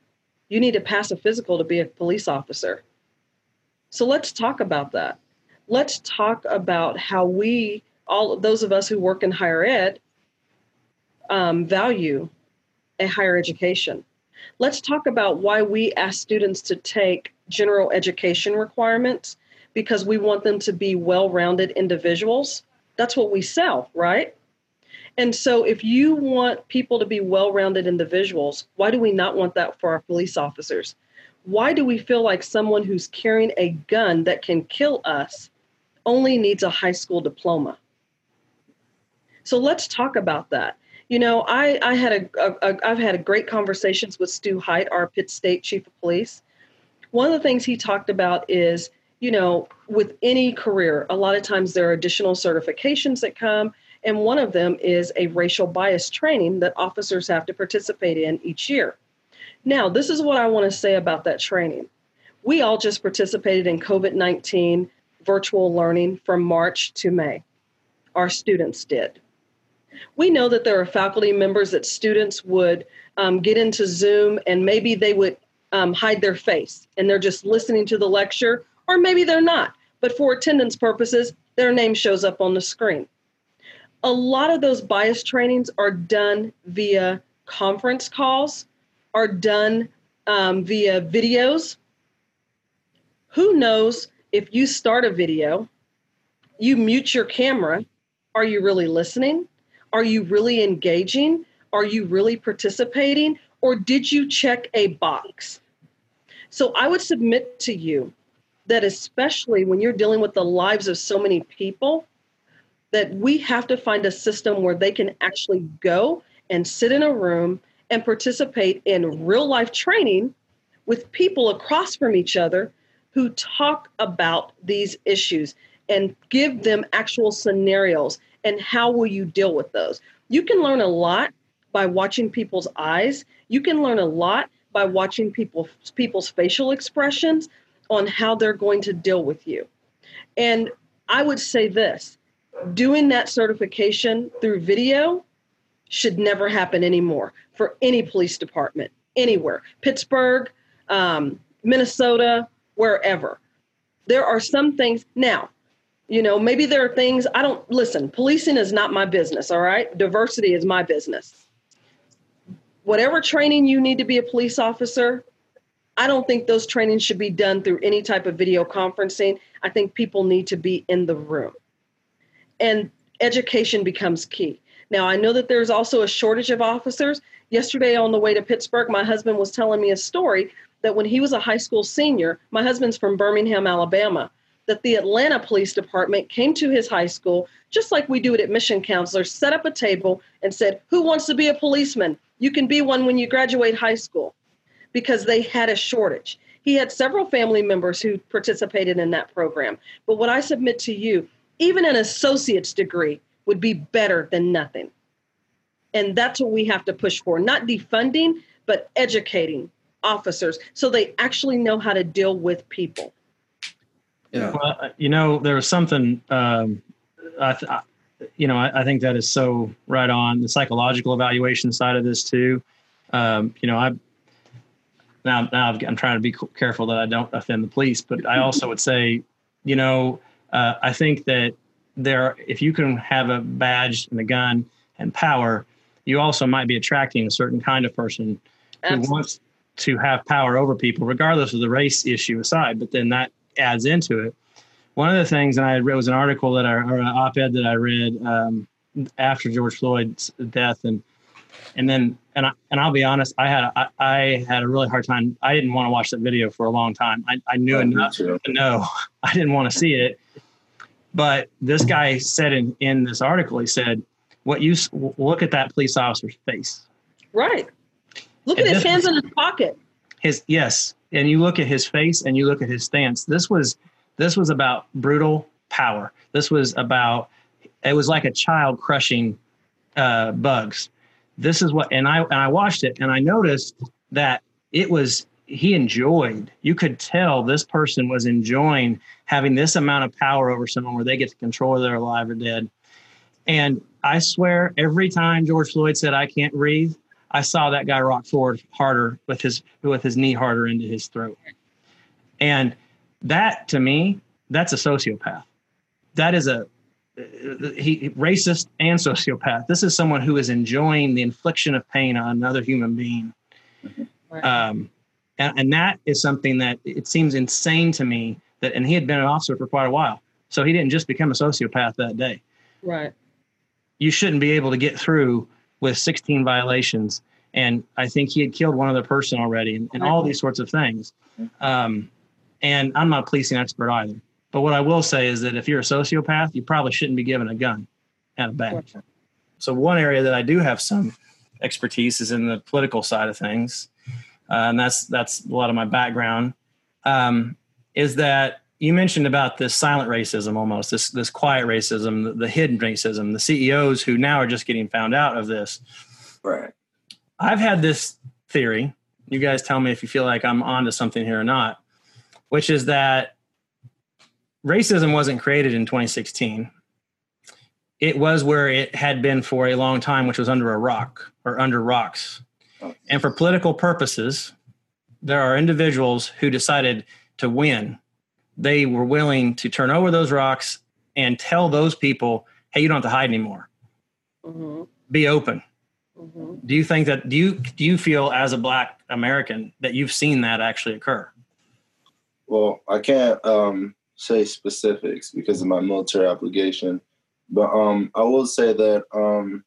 You need to pass a physical to be a police officer. So let's talk about that. Let's talk about how we, all those of us who work in higher ed, um, value a higher education. Let's talk about why we ask students to take general education requirements because we want them to be well rounded individuals. That's what we sell, right? And so, if you want people to be well rounded individuals, why do we not want that for our police officers? Why do we feel like someone who's carrying a gun that can kill us only needs a high school diploma? So, let's talk about that. You know, I, I had a, a, a I've had great conversations with Stu Hite, our Pitt State Chief of Police. One of the things he talked about is, you know, with any career, a lot of times there are additional certifications that come, and one of them is a racial bias training that officers have to participate in each year. Now, this is what I want to say about that training. We all just participated in COVID 19 virtual learning from March to May. Our students did. We know that there are faculty members that students would um, get into Zoom and maybe they would um, hide their face and they're just listening to the lecture, or maybe they're not. But for attendance purposes, their name shows up on the screen. A lot of those bias trainings are done via conference calls, are done um, via videos. Who knows if you start a video, you mute your camera, are you really listening? Are you really engaging? Are you really participating? Or did you check a box? So I would submit to you that, especially when you're dealing with the lives of so many people, that we have to find a system where they can actually go and sit in a room and participate in real life training with people across from each other who talk about these issues and give them actual scenarios and how will you deal with those. You can learn a lot by watching people's eyes. You can learn a lot by watching people people's facial expressions on how they're going to deal with you. And I would say this, doing that certification through video should never happen anymore for any police department anywhere. Pittsburg, um, Minnesota, wherever. There are some things now, you know, maybe there are things I don't listen, policing is not my business, all right? Diversity is my business. Whatever training you need to be a police officer, I don't think those trainings should be done through any type of video conferencing. I think people need to be in the room. And education becomes key. Now, I know that there's also a shortage of officers. Yesterday on the way to Pittsburg, my husband was telling me a story that when he was a high school senior, my husband's from Birmingham, Alabama, that the Atlanta Police Department came to his high school, just like we do at Mission Counselors, set up a table and said, Who wants to be a policeman? You can be one when you graduate high school, because they had a shortage. He had several family members who participated in that program. But what I submit to you, even an associate's degree would be better than nothing. And that's what we have to push for, not defunding, but educating officers so they actually know how to deal with people.
Yeah. Well, uh, you know, there was something, um, I, th- I, you know, I, I, think that is so right on the psychological evaluation side of this too. Um, you know, I now now I'm trying to be careful that I don't offend the police, but I also would say, you know, uh, I think that there, if you can have a badge and a gun and power, you also might be attracting a certain kind of person Absolutely. who wants to have power over people, regardless of the race issue aside. But then that adds into it. One of the things, and I read was an article that I, or an op-ed that I read um, after George Floyd's death, and and then and I and I'll be honest, I had I, I had a really hard time. I didn't want to watch that video for a long time. I, I knew oh, enough to know I didn't want to see it. But this guy said in in this article, he said, "What you look at that police officer's face."
Right. Look at his hands in his pocket.
His yes, and you look at his face and you look at his stance. This was this was about brutal power. This was about it was like a child crushing uh, bugs. This is what and I and I watched it and I noticed that it was he enjoyed. You could tell this person was enjoying having this amount of power over someone where they get to control whether they're alive or dead. And I swear, every time George Floyd said, "I can't breathe," I saw that guy rock forward harder with his with his knee harder into his throat. And that to me, that's a sociopath. That is a he racist and sociopath. This is someone who is enjoying the infliction of pain on another human being. Um, and, and that is something that it seems insane to me that, and he had been an officer for quite a while. So he didn't just become a sociopath that day.
Right.
You shouldn't be able to get through with 16 violations. And I think he had killed one other person already and, and all these sorts of things. Um, and I'm not a policing expert either. But what I will say is that if you're a sociopath, you probably shouldn't be given a gun and a badge. so one area that I do have some expertise is in the political side of things, and that's that's a lot of my background. Um, is that you mentioned about this silent racism almost this this quiet racism the, the, hidden racism the ceos who now are just getting found out of this.
Right.
I've had this theory. You guys tell me if you feel like i'm onto something here or not which is that racism wasn't created in 2016 it was where it had been for a long time which was under a rock or under rocks and for political purposes there are individuals who decided to win they were willing to turn over those rocks and tell those people, hey, you don't have to hide anymore. Mm-hmm. Be open. Mm-hmm. Do you think that do you do you feel as a black American that you've seen that actually occur?
Well, I can't um, say specifics because of my military obligation, but um, I will say that um,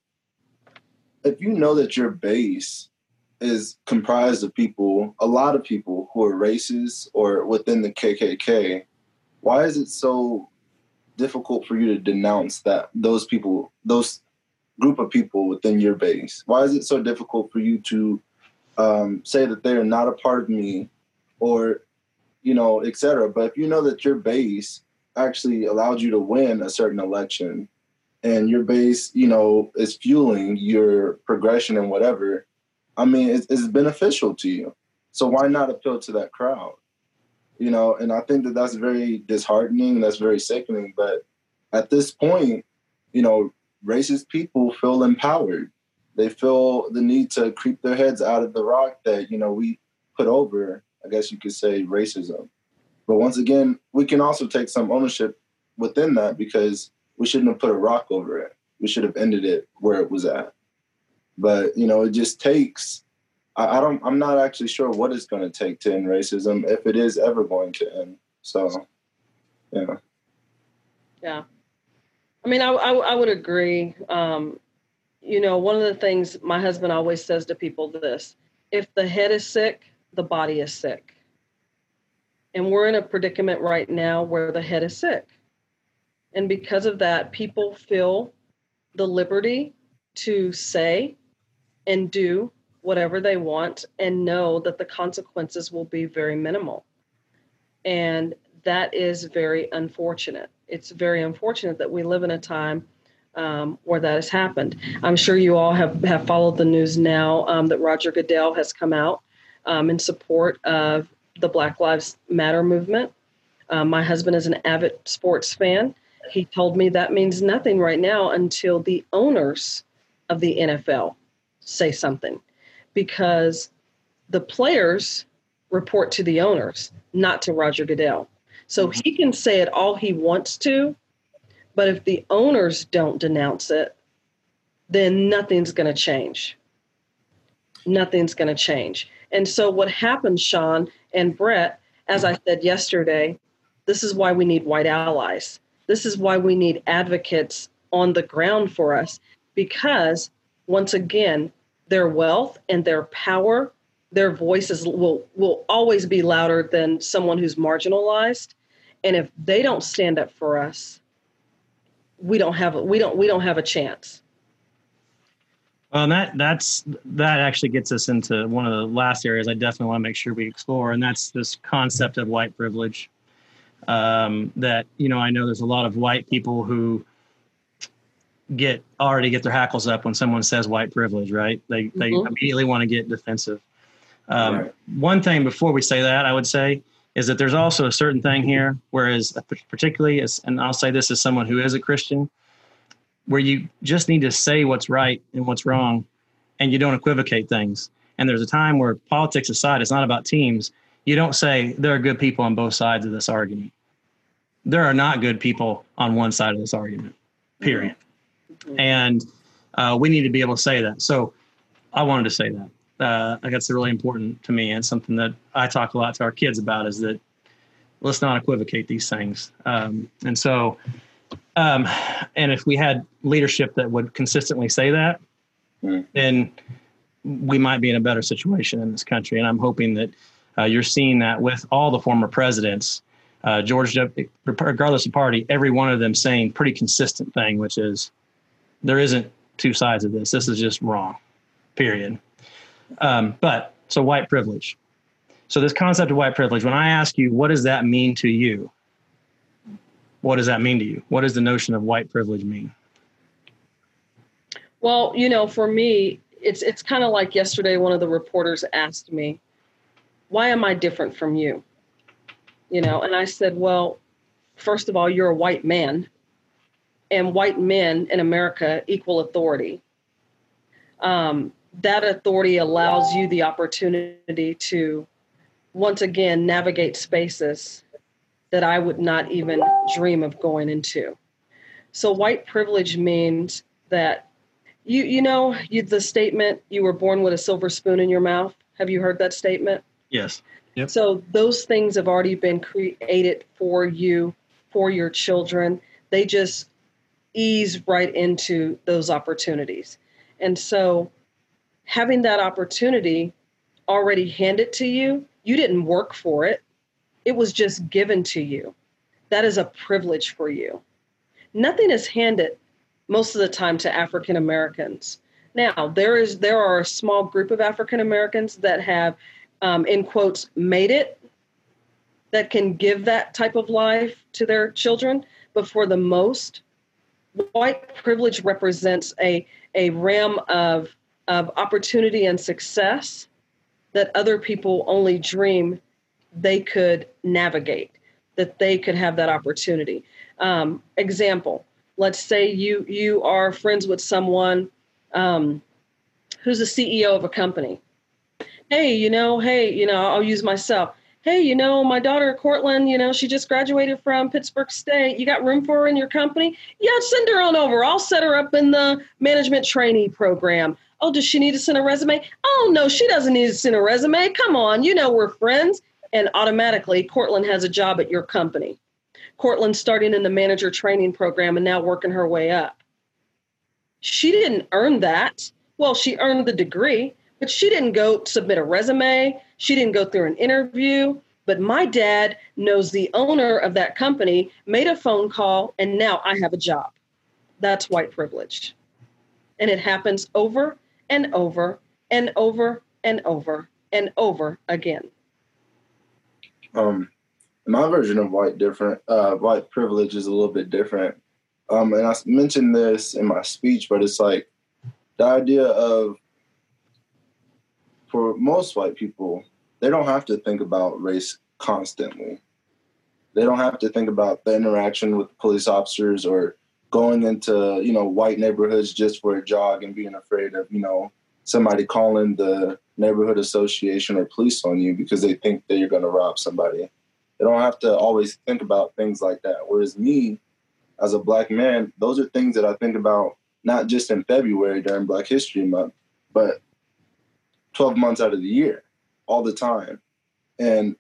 if you know that your base is comprised of people, a lot of people who are racist or within the KKK. Why is it so difficult for you to denounce that those people, those group of people within your base? Why is it so difficult for you to um, say that they are not a part of me, or you know, etc. But if you know that your base actually allowed you to win a certain election, and your base, you know, is fueling your progression and whatever, I mean, it's, it's beneficial to you. So why not appeal to that crowd? You know, and I think that that's very disheartening. That's very sickening. But at this point, you know, racist people feel empowered. They feel the need to creep their heads out of the rock that you know we put over. I guess you could say racism. But once again, we can also take some ownership within that because we shouldn't have put a rock over it. We should have ended it where it was at. But you know, it just takes. I, I don't. I'm not actually sure what it's going to take to end racism, if it is ever going to end. So, yeah.
Yeah. I mean, I, I, I would agree. Um, you know, one of the things my husband always says to people this if the head is sick, the body is sick. And we're in a predicament right now where the head is sick. And because of that, people feel the liberty to say and do whatever they want and know that the consequences will be very minimal. And that is very unfortunate. It's very unfortunate that we live in a time um, where that has happened. I'm sure you all have, have followed the news now um, that Roger Goodell has come out um, in support of the Black Lives Matter movement. Um, my husband is an avid sports fan. He told me that means nothing right now until the owners of the NFL say something because the players report to the owners, not to Roger Goodell. So mm-hmm. he can say it all he wants to, but if the owners don't denounce it, then nothing's going to change. Nothing's going to change. And so what happens, Sean and Brett, as I said yesterday, this is why we need white allies. This is why we need advocates on the ground for us because once again, their wealth and their power, their voices will will always be louder than someone who's marginalized. And if they don't stand up for us, we don't have a, we don't we don't have a chance.
Well, that that's that actually gets us into one of the last areas I definitely want to make sure we explore, and that's this concept of white privilege. Um, that you know, I know there's a lot of white people who get already get their hackles up when someone says white privilege, right? They they mm-hmm. immediately want to get defensive. Um, right. One thing before we say that, I would say is that there's also a certain thing here, whereas particularly as, and I'll say this as someone who is a Christian, where you just need to say what's right and what's wrong, and you don't equivocate things. And there's a time where politics aside, it's not about teams. You don't say there are good people on both sides of this argument. There are not good people on one side of this argument. Period. Mm-hmm. And uh, we need to be able to say that. So I wanted to say that. Uh, that's really important to me and something that I talk a lot to our kids about is that let's not equivocate these things. Um, and so, um, and if we had leadership that would consistently say that, mm. then we might be in a better situation in this country. And I'm hoping that uh, you're seeing that with all the former presidents, uh, George, regardless of party, every one of them saying pretty consistent thing, which is there isn't two sides of this. This is just wrong, period. Um, but so white privilege. So this concept of white privilege, when I ask you, what does that mean to you? What does that mean to you? What does the notion of white privilege mean?
Well, you know, for me, it's it's kind of like yesterday one of the reporters asked me, "Why am I different from you?" You know, and I said, "Well, first of all, you're a white man, and white men in America equal authority. Um, that authority allows you the opportunity to once again navigate spaces that I would not even dream of going into. So white privilege means that you you know you, the statement you were born with a silver spoon in your mouth. Have you heard that statement?
Yes.
Yep.
So those things have already been created for you, for your children. They just ease right into those opportunities. And so having that opportunity already handed to you, you didn't work for it. It was just given to you. That is a privilege for you. Nothing is handed most of the time to African Americans. Now, there is there are a small group of African Americans that have um, in quotes made it that can give that type of life to their children, but for the most, white privilege represents a a realm of of opportunity and success that other people only dream they could navigate, that they could have that opportunity. Um, example: Let's say you you are friends with someone um, who's the CEO of a company. Hey, you know, hey, you know, I'll use myself. Hey, you know, my daughter Cortland, you know, she just graduated from Pittsburg State. You got room for her in your company? Yeah, send her on over. I'll set her up in the management trainee program. Oh, does she need to send a resume? Oh, no, she doesn't need to send a resume. Come on, you know we're friends. And automatically, Cortland has a job at your company. Cortland starting in the manager training program and now working her way up. She didn't earn that. Well, she earned the degree, but she didn't go submit a resume. She didn't go through an interview. But my dad knows the owner of that company, made a phone call, and now I have a job. That's white privilege. And it happens over and over and over and over and over again.
Um, my version of white different uh, white privilege is a little bit different. Um, and I mentioned this in my speech, but it's like the idea of for most white people, they don't have to think about race constantly. They don't have to think about the interaction with police officers or going into you know white neighborhoods just for a jog and being afraid of you know somebody calling the neighborhood association or police on you because they think that you're going to rob somebody. They don't have to always think about things like that. Whereas me, as a black man, those are things that I think about not just in February during Black History Month, but 12 months out of the year, all the time. And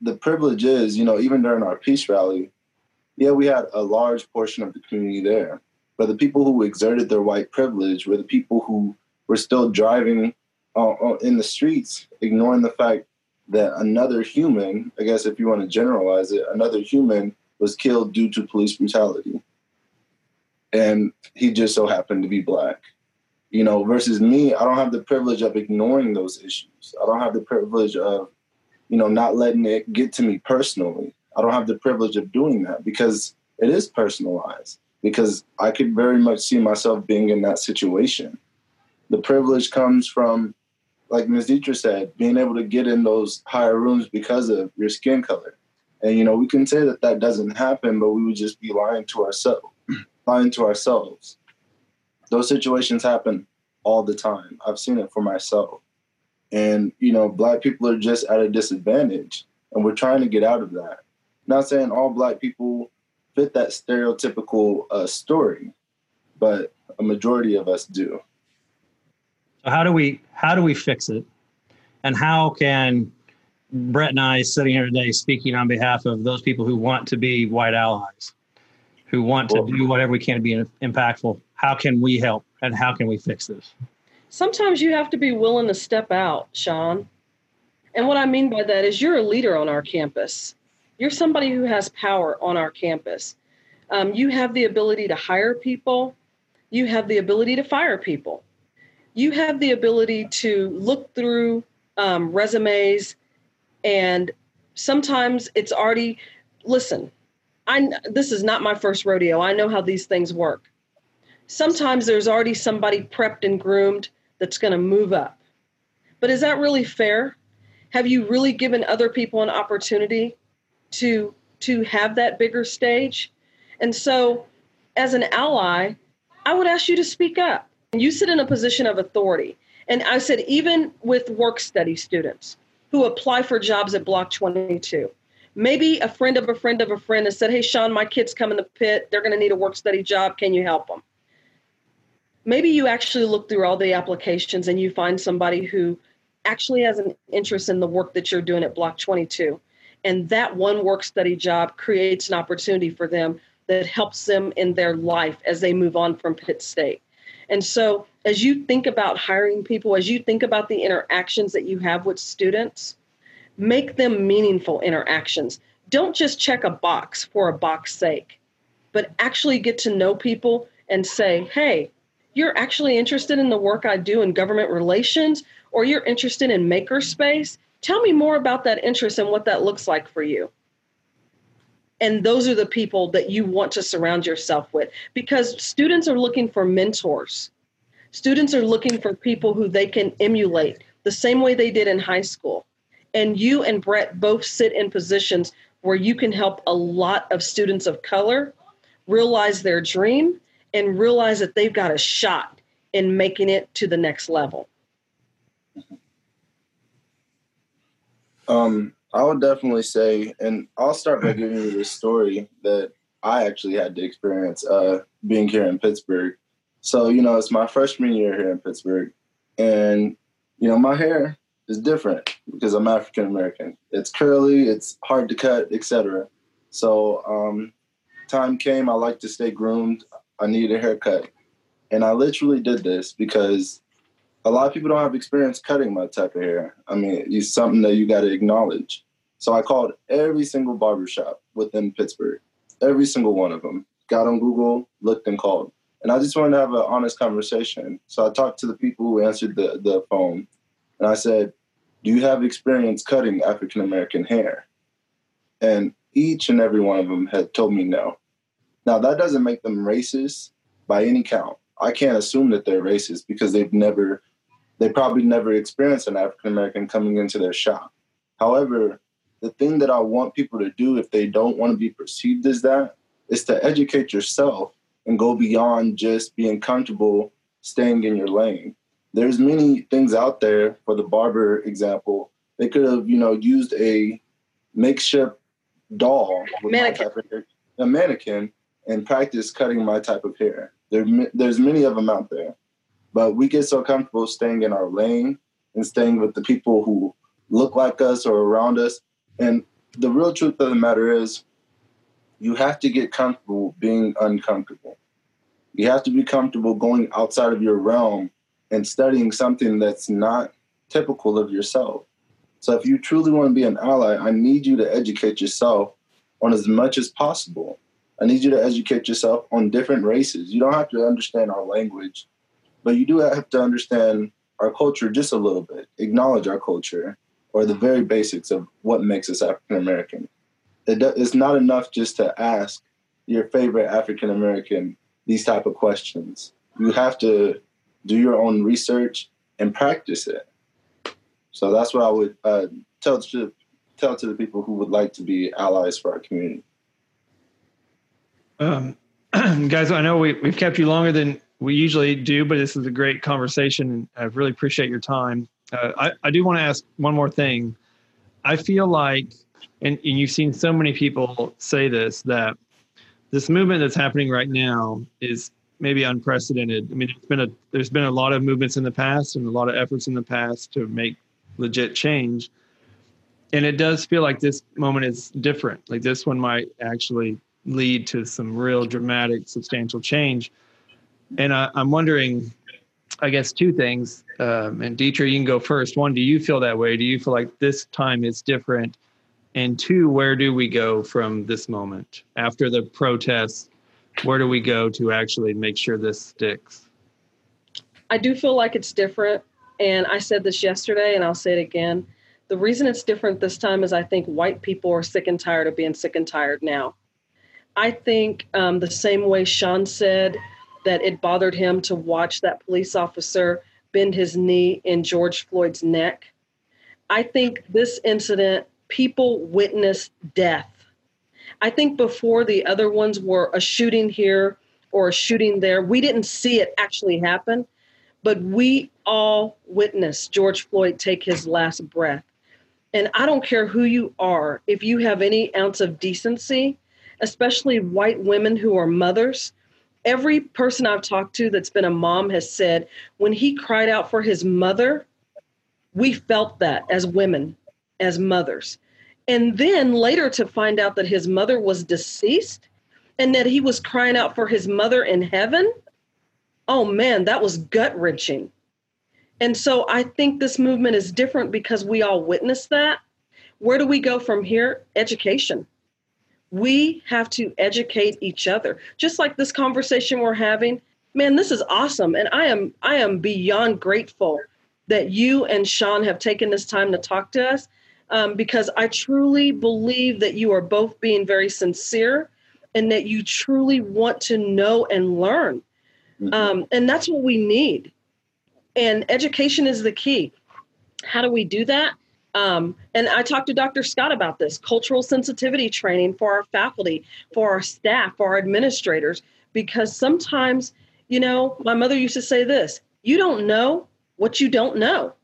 the privilege is, you know, even during our peace rally, yeah, we had a large portion of the community there. But the people who exerted their white privilege were the people who were still driving uh, uh in the streets, ignoring the fact that another human, I guess if you want to generalize it, another human was killed due to police brutality. And he just so happened to be black. You know, versus me, I don't have the privilege of ignoring those issues. I don't have the privilege of, you know, not letting it get to me personally. I don't have the privilege of doing that because it is personalized, because I could very much see myself being in that situation. The privilege comes from like Ms. Deetra said, being able to get in those higher rooms because of your skin color. And you know, we can say that that doesn't happen, but we would just be lying to ourselves. lying to ourselves. Those situations happen all the time. I've seen it for myself. And you know, black people are just at a disadvantage, and we're trying to get out of that. Not saying all black people fit that stereotypical uh, story, but a majority of us do.
So how do we how do we fix it? And how can Brett and I sitting here today speaking on behalf of those people who want to be white allies, who want to do whatever we can to be impactful, how can we help and how can we fix this?
Sometimes you have to be willing to step out, Sean. And what I mean by that is you're a leader on our campus. You're somebody who has power on our campus. Um, you have the ability to hire people you have the ability to fire people. You have the ability to look through um, resumes, and sometimes it's already. Listen, I this is not my first rodeo. I know how these things work. Sometimes there's already somebody prepped and groomed that's going to move up. But is that really fair? Have you really given other people an opportunity to to have that bigger stage? And so as an ally, I would ask you to speak up. You sit in a position of authority. And I said, even with work study students who apply for jobs at Block 22, maybe a friend of a friend of a friend has said, Hey, Sean, my kids come in the pit. They're going to need a work study job. Can you help them? Maybe you actually look through all the applications and you find somebody who actually has an interest in the work that you're doing at Block 22. And that one work study job creates an opportunity for them that helps them in their life as they move on from Pitt State. And so, as you think about hiring people, as you think about the interactions that you have with students, make them meaningful interactions. Don't just check a box for a box sake, but actually get to know people and say, hey, you're actually interested in the work I do in government relations, or you're interested in makerspace. Tell me more about that interest and what that looks like for you and those are the people that you want to surround yourself with because students are looking for mentors students are looking for people who they can emulate the same way they did in high school and you and brett both sit in positions where you can help a lot of students of color realize their dream and realize that they've got a shot in making it to the next level
um I would definitely say, and I'll start by giving you this story that I actually had to experience uh, being here in Pittsburg. So, you know, it's my freshman year here in Pittsburg, and, you know, my hair is different because I'm African American. It's curly, it's hard to cut, etc. So, um, time came, I like to stay groomed. I need a haircut. And I literally did this because a lot of people don't have experience cutting my type of hair. I mean, it's something that you got to acknowledge. So I called every single barbershop within Pittsburg, every single one of them. Got on Google, looked and called. And I just wanted to have an honest conversation. So I talked to the people who answered the, the phone. And I said, Do you have experience cutting African American hair? And each and every one of them had told me no. Now, that doesn't make them racist by any count. I can't assume that they're racist because they've never, they probably never experienced an African American coming into their shop. However, the thing that I want people to do if they don't want to be perceived as that is to educate yourself and go beyond just being comfortable staying in your lane. There's many things out there for the barber example. They could have, you know, used a makeshift doll,
mannequin.
A mannequin, and practice cutting my type of hair. There, there's many of them out there, but we get so comfortable staying in our lane and staying with the people who look like us or around us and the real truth of the matter is, you have to get comfortable being uncomfortable. You have to be comfortable going outside of your realm and studying something that's not typical of yourself. So, if you truly want to be an ally, I need you to educate yourself on as much as possible. I need you to educate yourself on different races. You don't have to understand our language, but you do have to understand our culture just a little bit, acknowledge our culture, or the very basics of what makes us African American. It it's not enough just to ask your favorite African American these type of questions. You have to do your own research and practice it. So that's what I would uh, tell to tell to the people who would like to be allies for our community.
Um, guys, I know we, we've kept you longer than we usually do, but this is a great conversation. and I really appreciate your time. Uh, I, I do want to ask one more thing. I feel like, and, and you've seen so many people say this, that this movement that's happening right now is maybe unprecedented. I mean, it's been a there's been a lot of movements in the past and a lot of efforts in the past to make legit change, and it does feel like this moment is different. Like this one might actually lead to some real dramatic, substantial change. And I, I'm wondering, I guess two things. Um, and Deetra, you can go first. One, do you feel that way? Do you feel like this time is different? And two, where do we go from this moment after the protests? where do we go to actually make sure this sticks?
I do feel like it's different. And I said this yesterday, and I'll say it again. The reason it's different this time is I think white people are sick and tired of being sick and tired now. I think um, the same way Sean said that it bothered him to watch that police officer bend his knee in George Floyd's neck. I think this incident, people witnessed death. I think before the other ones were a shooting here or a shooting there, we didn't see it actually happen, but we all witnessed George Floyd take his last breath. And I don't care who you are, if you have any ounce of decency, especially white women who are mothers, every person I've talked to that's been a mom has said when he cried out for his mother, we felt that as women, as mothers. And then later to find out that his mother was deceased and that he was crying out for his mother in heaven. Oh man, that was gut wrenching. And so I think this movement is different because we all witnessed that. Where do we go from here? Education. We have to educate each other. Just like this conversation we're having, man, this is awesome. And I am I am beyond grateful that you and Sean have taken this time to talk to us um, because I truly believe that you are both being very sincere and that you truly want to know and learn. Mm-hmm. Um, and that's what we need. And education is the key. How do we do that? Um, and I talked to Dr. Scott about this cultural sensitivity training for our faculty, for our staff, for our administrators, because sometimes, you know, my mother used to say this you don't know what you don't know.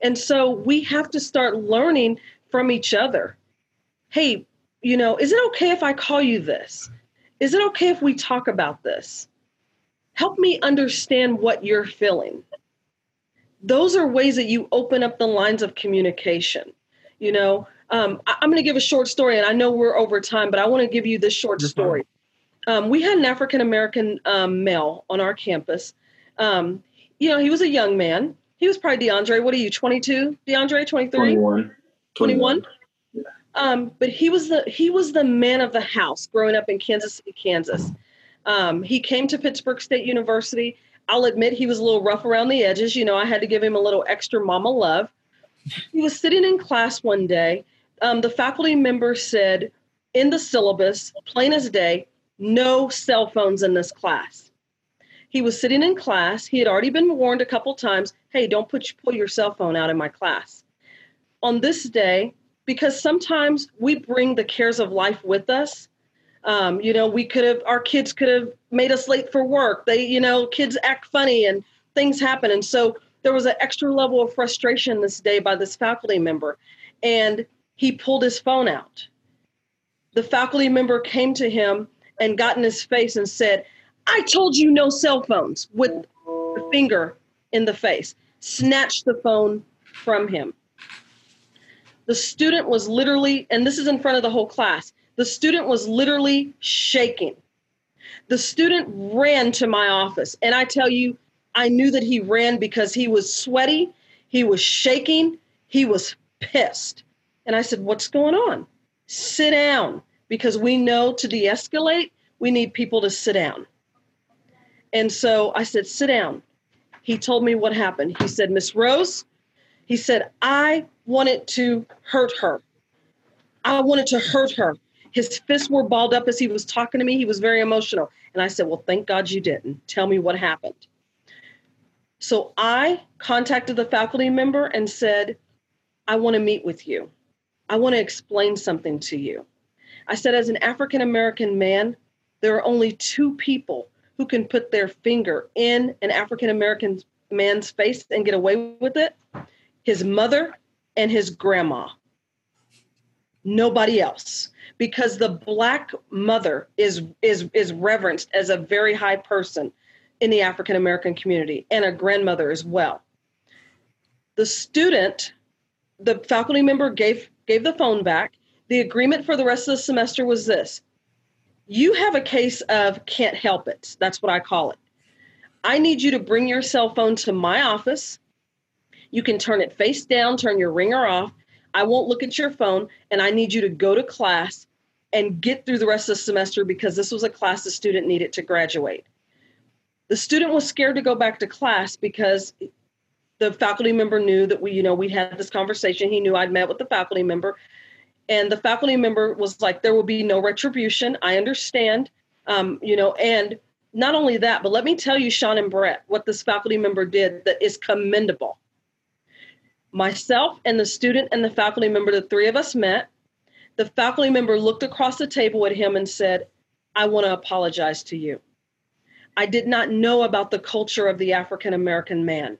And so we have to start learning from each other. Hey, you know, is it okay if I call you this? Is it okay if we talk about this? Help me understand what you're feeling. Those are ways that you open up the lines of communication. You know, um, I, am going to give a short story, and I know we're over time, but I want to give you this short story. Um, we had an African American um, male on our campus. Um, you know, he was a young man. He was probably DeAndre. What are you, 22? DeAndre, 23?
21.
21? Yeah. Um, but he was the he was the man of the house growing up in Kansas City, Kansas. Um, he came to Pittsburg State University. I'll admit he was a little rough around the edges. You know, I had to give him a little extra mama love. He was sitting in class one day. Um, the faculty member said, in the syllabus, plain as day, no cell phones in this class. He was sitting in class. He had already been warned a couple times hey, don't put, pull your cell phone out in my class. On this day, because sometimes we bring the cares of life with us. Um, you know, we could have, our kids could have made us late for work. They, you know, kids act funny and things happen. And so there was an extra level of frustration this day by this faculty member. And he pulled his phone out. The faculty member came to him and got in his face and said, I told you no cell phones with a finger in the face, snatched the phone from him. The student was literally, and this is in front of the whole class, the student was literally shaking. The student ran to my office, and I tell you, I knew that he ran because he was sweaty, he was shaking, he was pissed. And I said, What's going on? Sit down, because we know to de escalate, we need people to sit down. And so I said, sit down. He told me what happened. He said, Miss Rose, he said, I wanted to hurt her. I wanted to hurt her. His fists were balled up as he was talking to me. He was very emotional. And I said, Well, thank God you didn't. Tell me what happened. So I contacted the faculty member and said, I want to meet with you. I want to explain something to you. I said, as an African American man, there are only two people who can put their finger in an African American man's face and get away with it his mother and his grandma. Nobody else. Because the black mother is is is reverenced as a very high person in the African American community and a grandmother as well. The student, the faculty member gave gave the phone back. The agreement for the rest of the semester was this you have a case of can't help it. That's what I call it. I need you to bring your cell phone to my office. You can turn it face down, turn your ringer off. I won't look at your phone, and I need you to go to class and get through the rest of the semester because this was a class the student needed to graduate. The student was scared to go back to class because the faculty member knew that we, you know, we had this conversation. He knew I'd met with the faculty member. And the faculty member was like, there will be no retribution. I understand. Um, you know, and not only that, but let me tell you, Sean and Brett, what this faculty member did that is commendable. Myself and the student and the faculty member, the three of us met. The faculty member looked across the table at him and said, I want to apologize to you. I did not know about the culture of the African American man.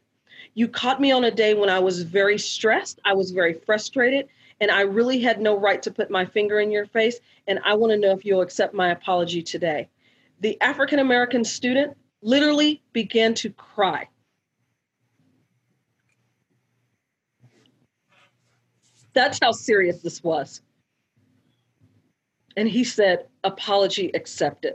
You caught me on a day when I was very stressed, I was very frustrated, and I really had no right to put my finger in your face. And I want to know if you'll accept my apology today. The African American student literally began to cry. That's how serious this was. And he said, apology accepted.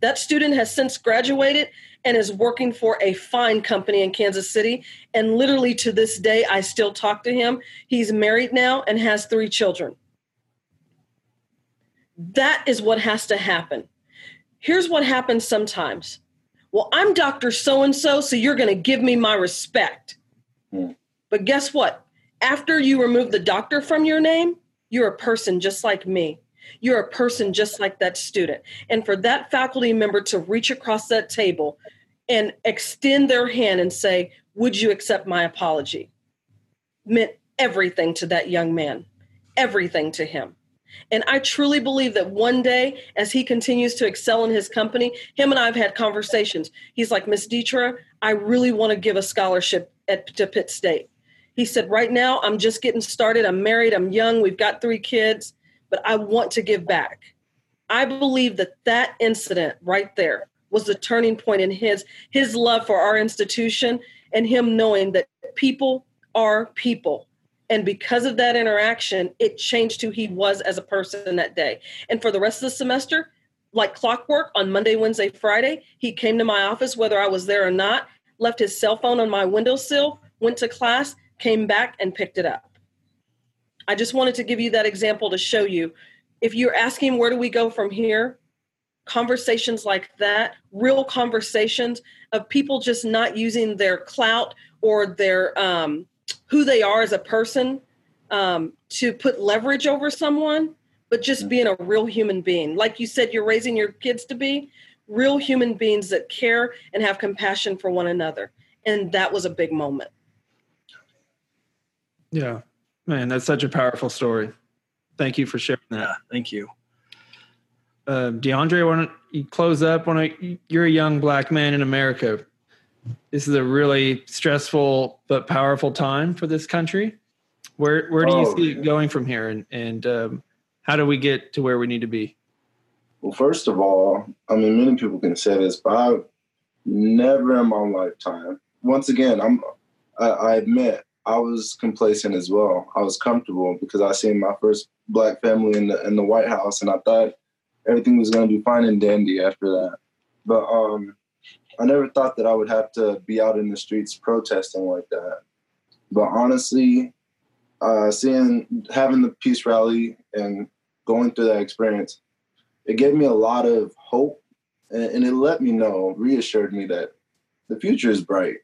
That student has since graduated and is working for a fine company in Kansas City. And literally to this day, I still talk to him. He's married now and has three children. That is what has to happen. Here's what happens sometimes. Well, I'm Dr. So and so, so you're going to give me my respect. Hmm. But guess what? After you remove the doctor from your name, you're a person just like me. You're a person just like that student. And for that faculty member to reach across that table and extend their hand and say, Would you accept my apology? meant everything to that young man, everything to him. And I truly believe that one day, as he continues to excel in his company, him and I have had conversations. He's like, Miss Deetra, I really want to give a scholarship at, to Pitt State. He said, Right now, I'm just getting started. I'm married, I'm young, we've got three kids but I want to give back. I believe that that incident right there was the turning point in his his love for our institution and him knowing that people are people. And because of that interaction, it changed who he was as a person that day. And for the rest of the semester, like clockwork on Monday, Wednesday, Friday, he came to my office whether I was there or not, left his cell phone on my windowsill, went to class, came back and picked it up. I just wanted to give you that example to show you if you're asking where do we go from here, conversations like that, real conversations of people just not using their clout or their um, who they are as a person um, to put leverage over someone, but just being a real human being. Like you said, you're raising your kids to be real human beings that care and have compassion for one another. And that was a big moment.
Yeah. Man, that's such a powerful story. Thank you for sharing that.
Yeah, thank you.
Uh, DeAndre, why don't you close up? Why don't you're a young black man in America. This is a really stressful but powerful time for this country. Where where do you oh, see it going from here, and and um, how do we get to where we need to be?
Well, first of all, I mean, many people can say this, but I've never in my lifetime. Once again, I'm I, I admit I was complacent as well. I was comfortable because I seen my first black family in the in the White House, and I thought everything was going to be fine and dandy after that. But um, I never thought that I would have to be out in the streets protesting like that. But honestly, uh, seeing having the peace rally and going through that experience, it gave me a lot of hope, and, and it let me know, reassured me that the future is bright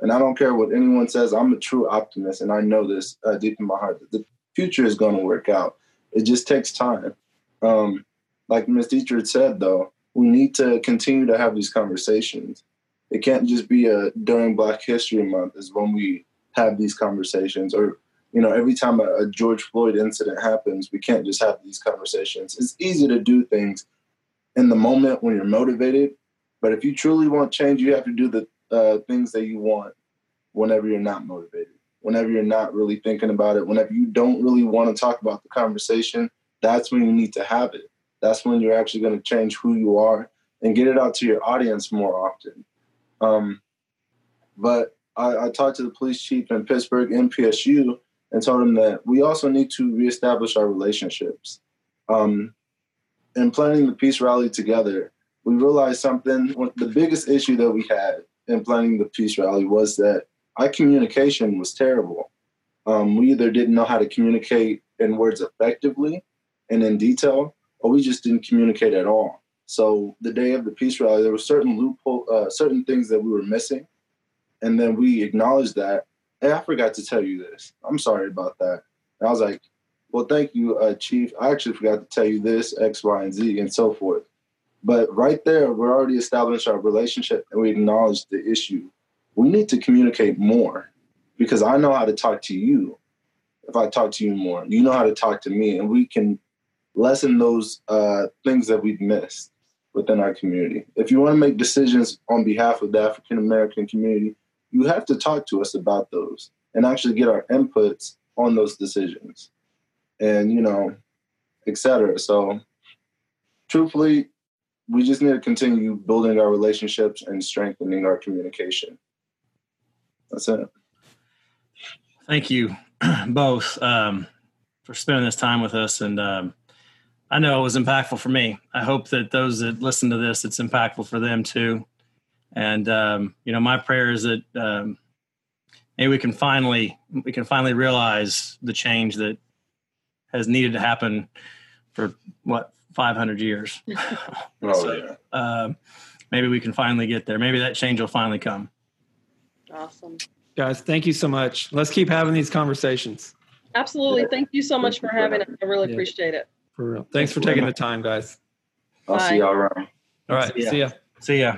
and I don't care what anyone says. I'm a true optimist, and I know this uh, deep in my heart that the future is going to work out. It just takes time. Um, like Ms. Deetra said, though, we need to continue to have these conversations. It can't just be a during Black History Month is when we have these conversations, or you know, every time a, a George Floyd incident happens, we can't just have these conversations. It's easy to do things in the moment when you're motivated, but if you truly want change, you have to do the uh, things that you want whenever you're not motivated, whenever you're not really thinking about it, whenever you don't really want to talk about the conversation, that's when you need to have it. That's when you're actually going to change who you are and get it out to your audience more often. Um, but I, I talked to the police chief in Pittsburg, MPSU, and told him that we also need to reestablish our relationships. Um, in planning the peace rally together, we realized something. The biggest issue that we had in planning the peace rally was that our communication was terrible. Um, we either didn't know how to communicate in words effectively, and in detail, or we just didn't communicate at all. So the day of the peace rally, there were certain loophole, uh, certain things that we were missing, and then we acknowledged that. Hey, I forgot to tell you this. I'm sorry about that. And I was like, well, thank you, uh, Chief. I actually forgot to tell you this, X, Y, and Z, and so forth. But right there, we're already established our relationship and we acknowledge the issue. We need to communicate more because I know how to talk to you if I talk to you more. You know how to talk to me, and we can lessen those uh, things that we've missed within our community. If you want to make decisions on behalf of the African American community, you have to talk to us about those and actually get our inputs on those decisions and, you know, et cetera. So, truthfully, we just need to continue building our relationships and strengthening our communication. That's it.
Thank you both um, for spending this time with us. And um, I know it was impactful for me. I hope that those that listen to this, it's impactful for them too. And um, you know, my prayer is that um, maybe we can finally we can finally realize the change that has needed to happen for what 500 years.
Oh,
So,
yeah.
uh, maybe we can finally get there. Maybe that change will finally come.
Awesome.
Guys, thank you so much. Let's keep having these conversations.
Absolutely. Thank you so much for having it. I really
Yeah.
appreciate it.
For real. Thanks for taking the time, guys.
I'll
Bye.
see y'all around.
All right.
See ya.
See ya.
See ya.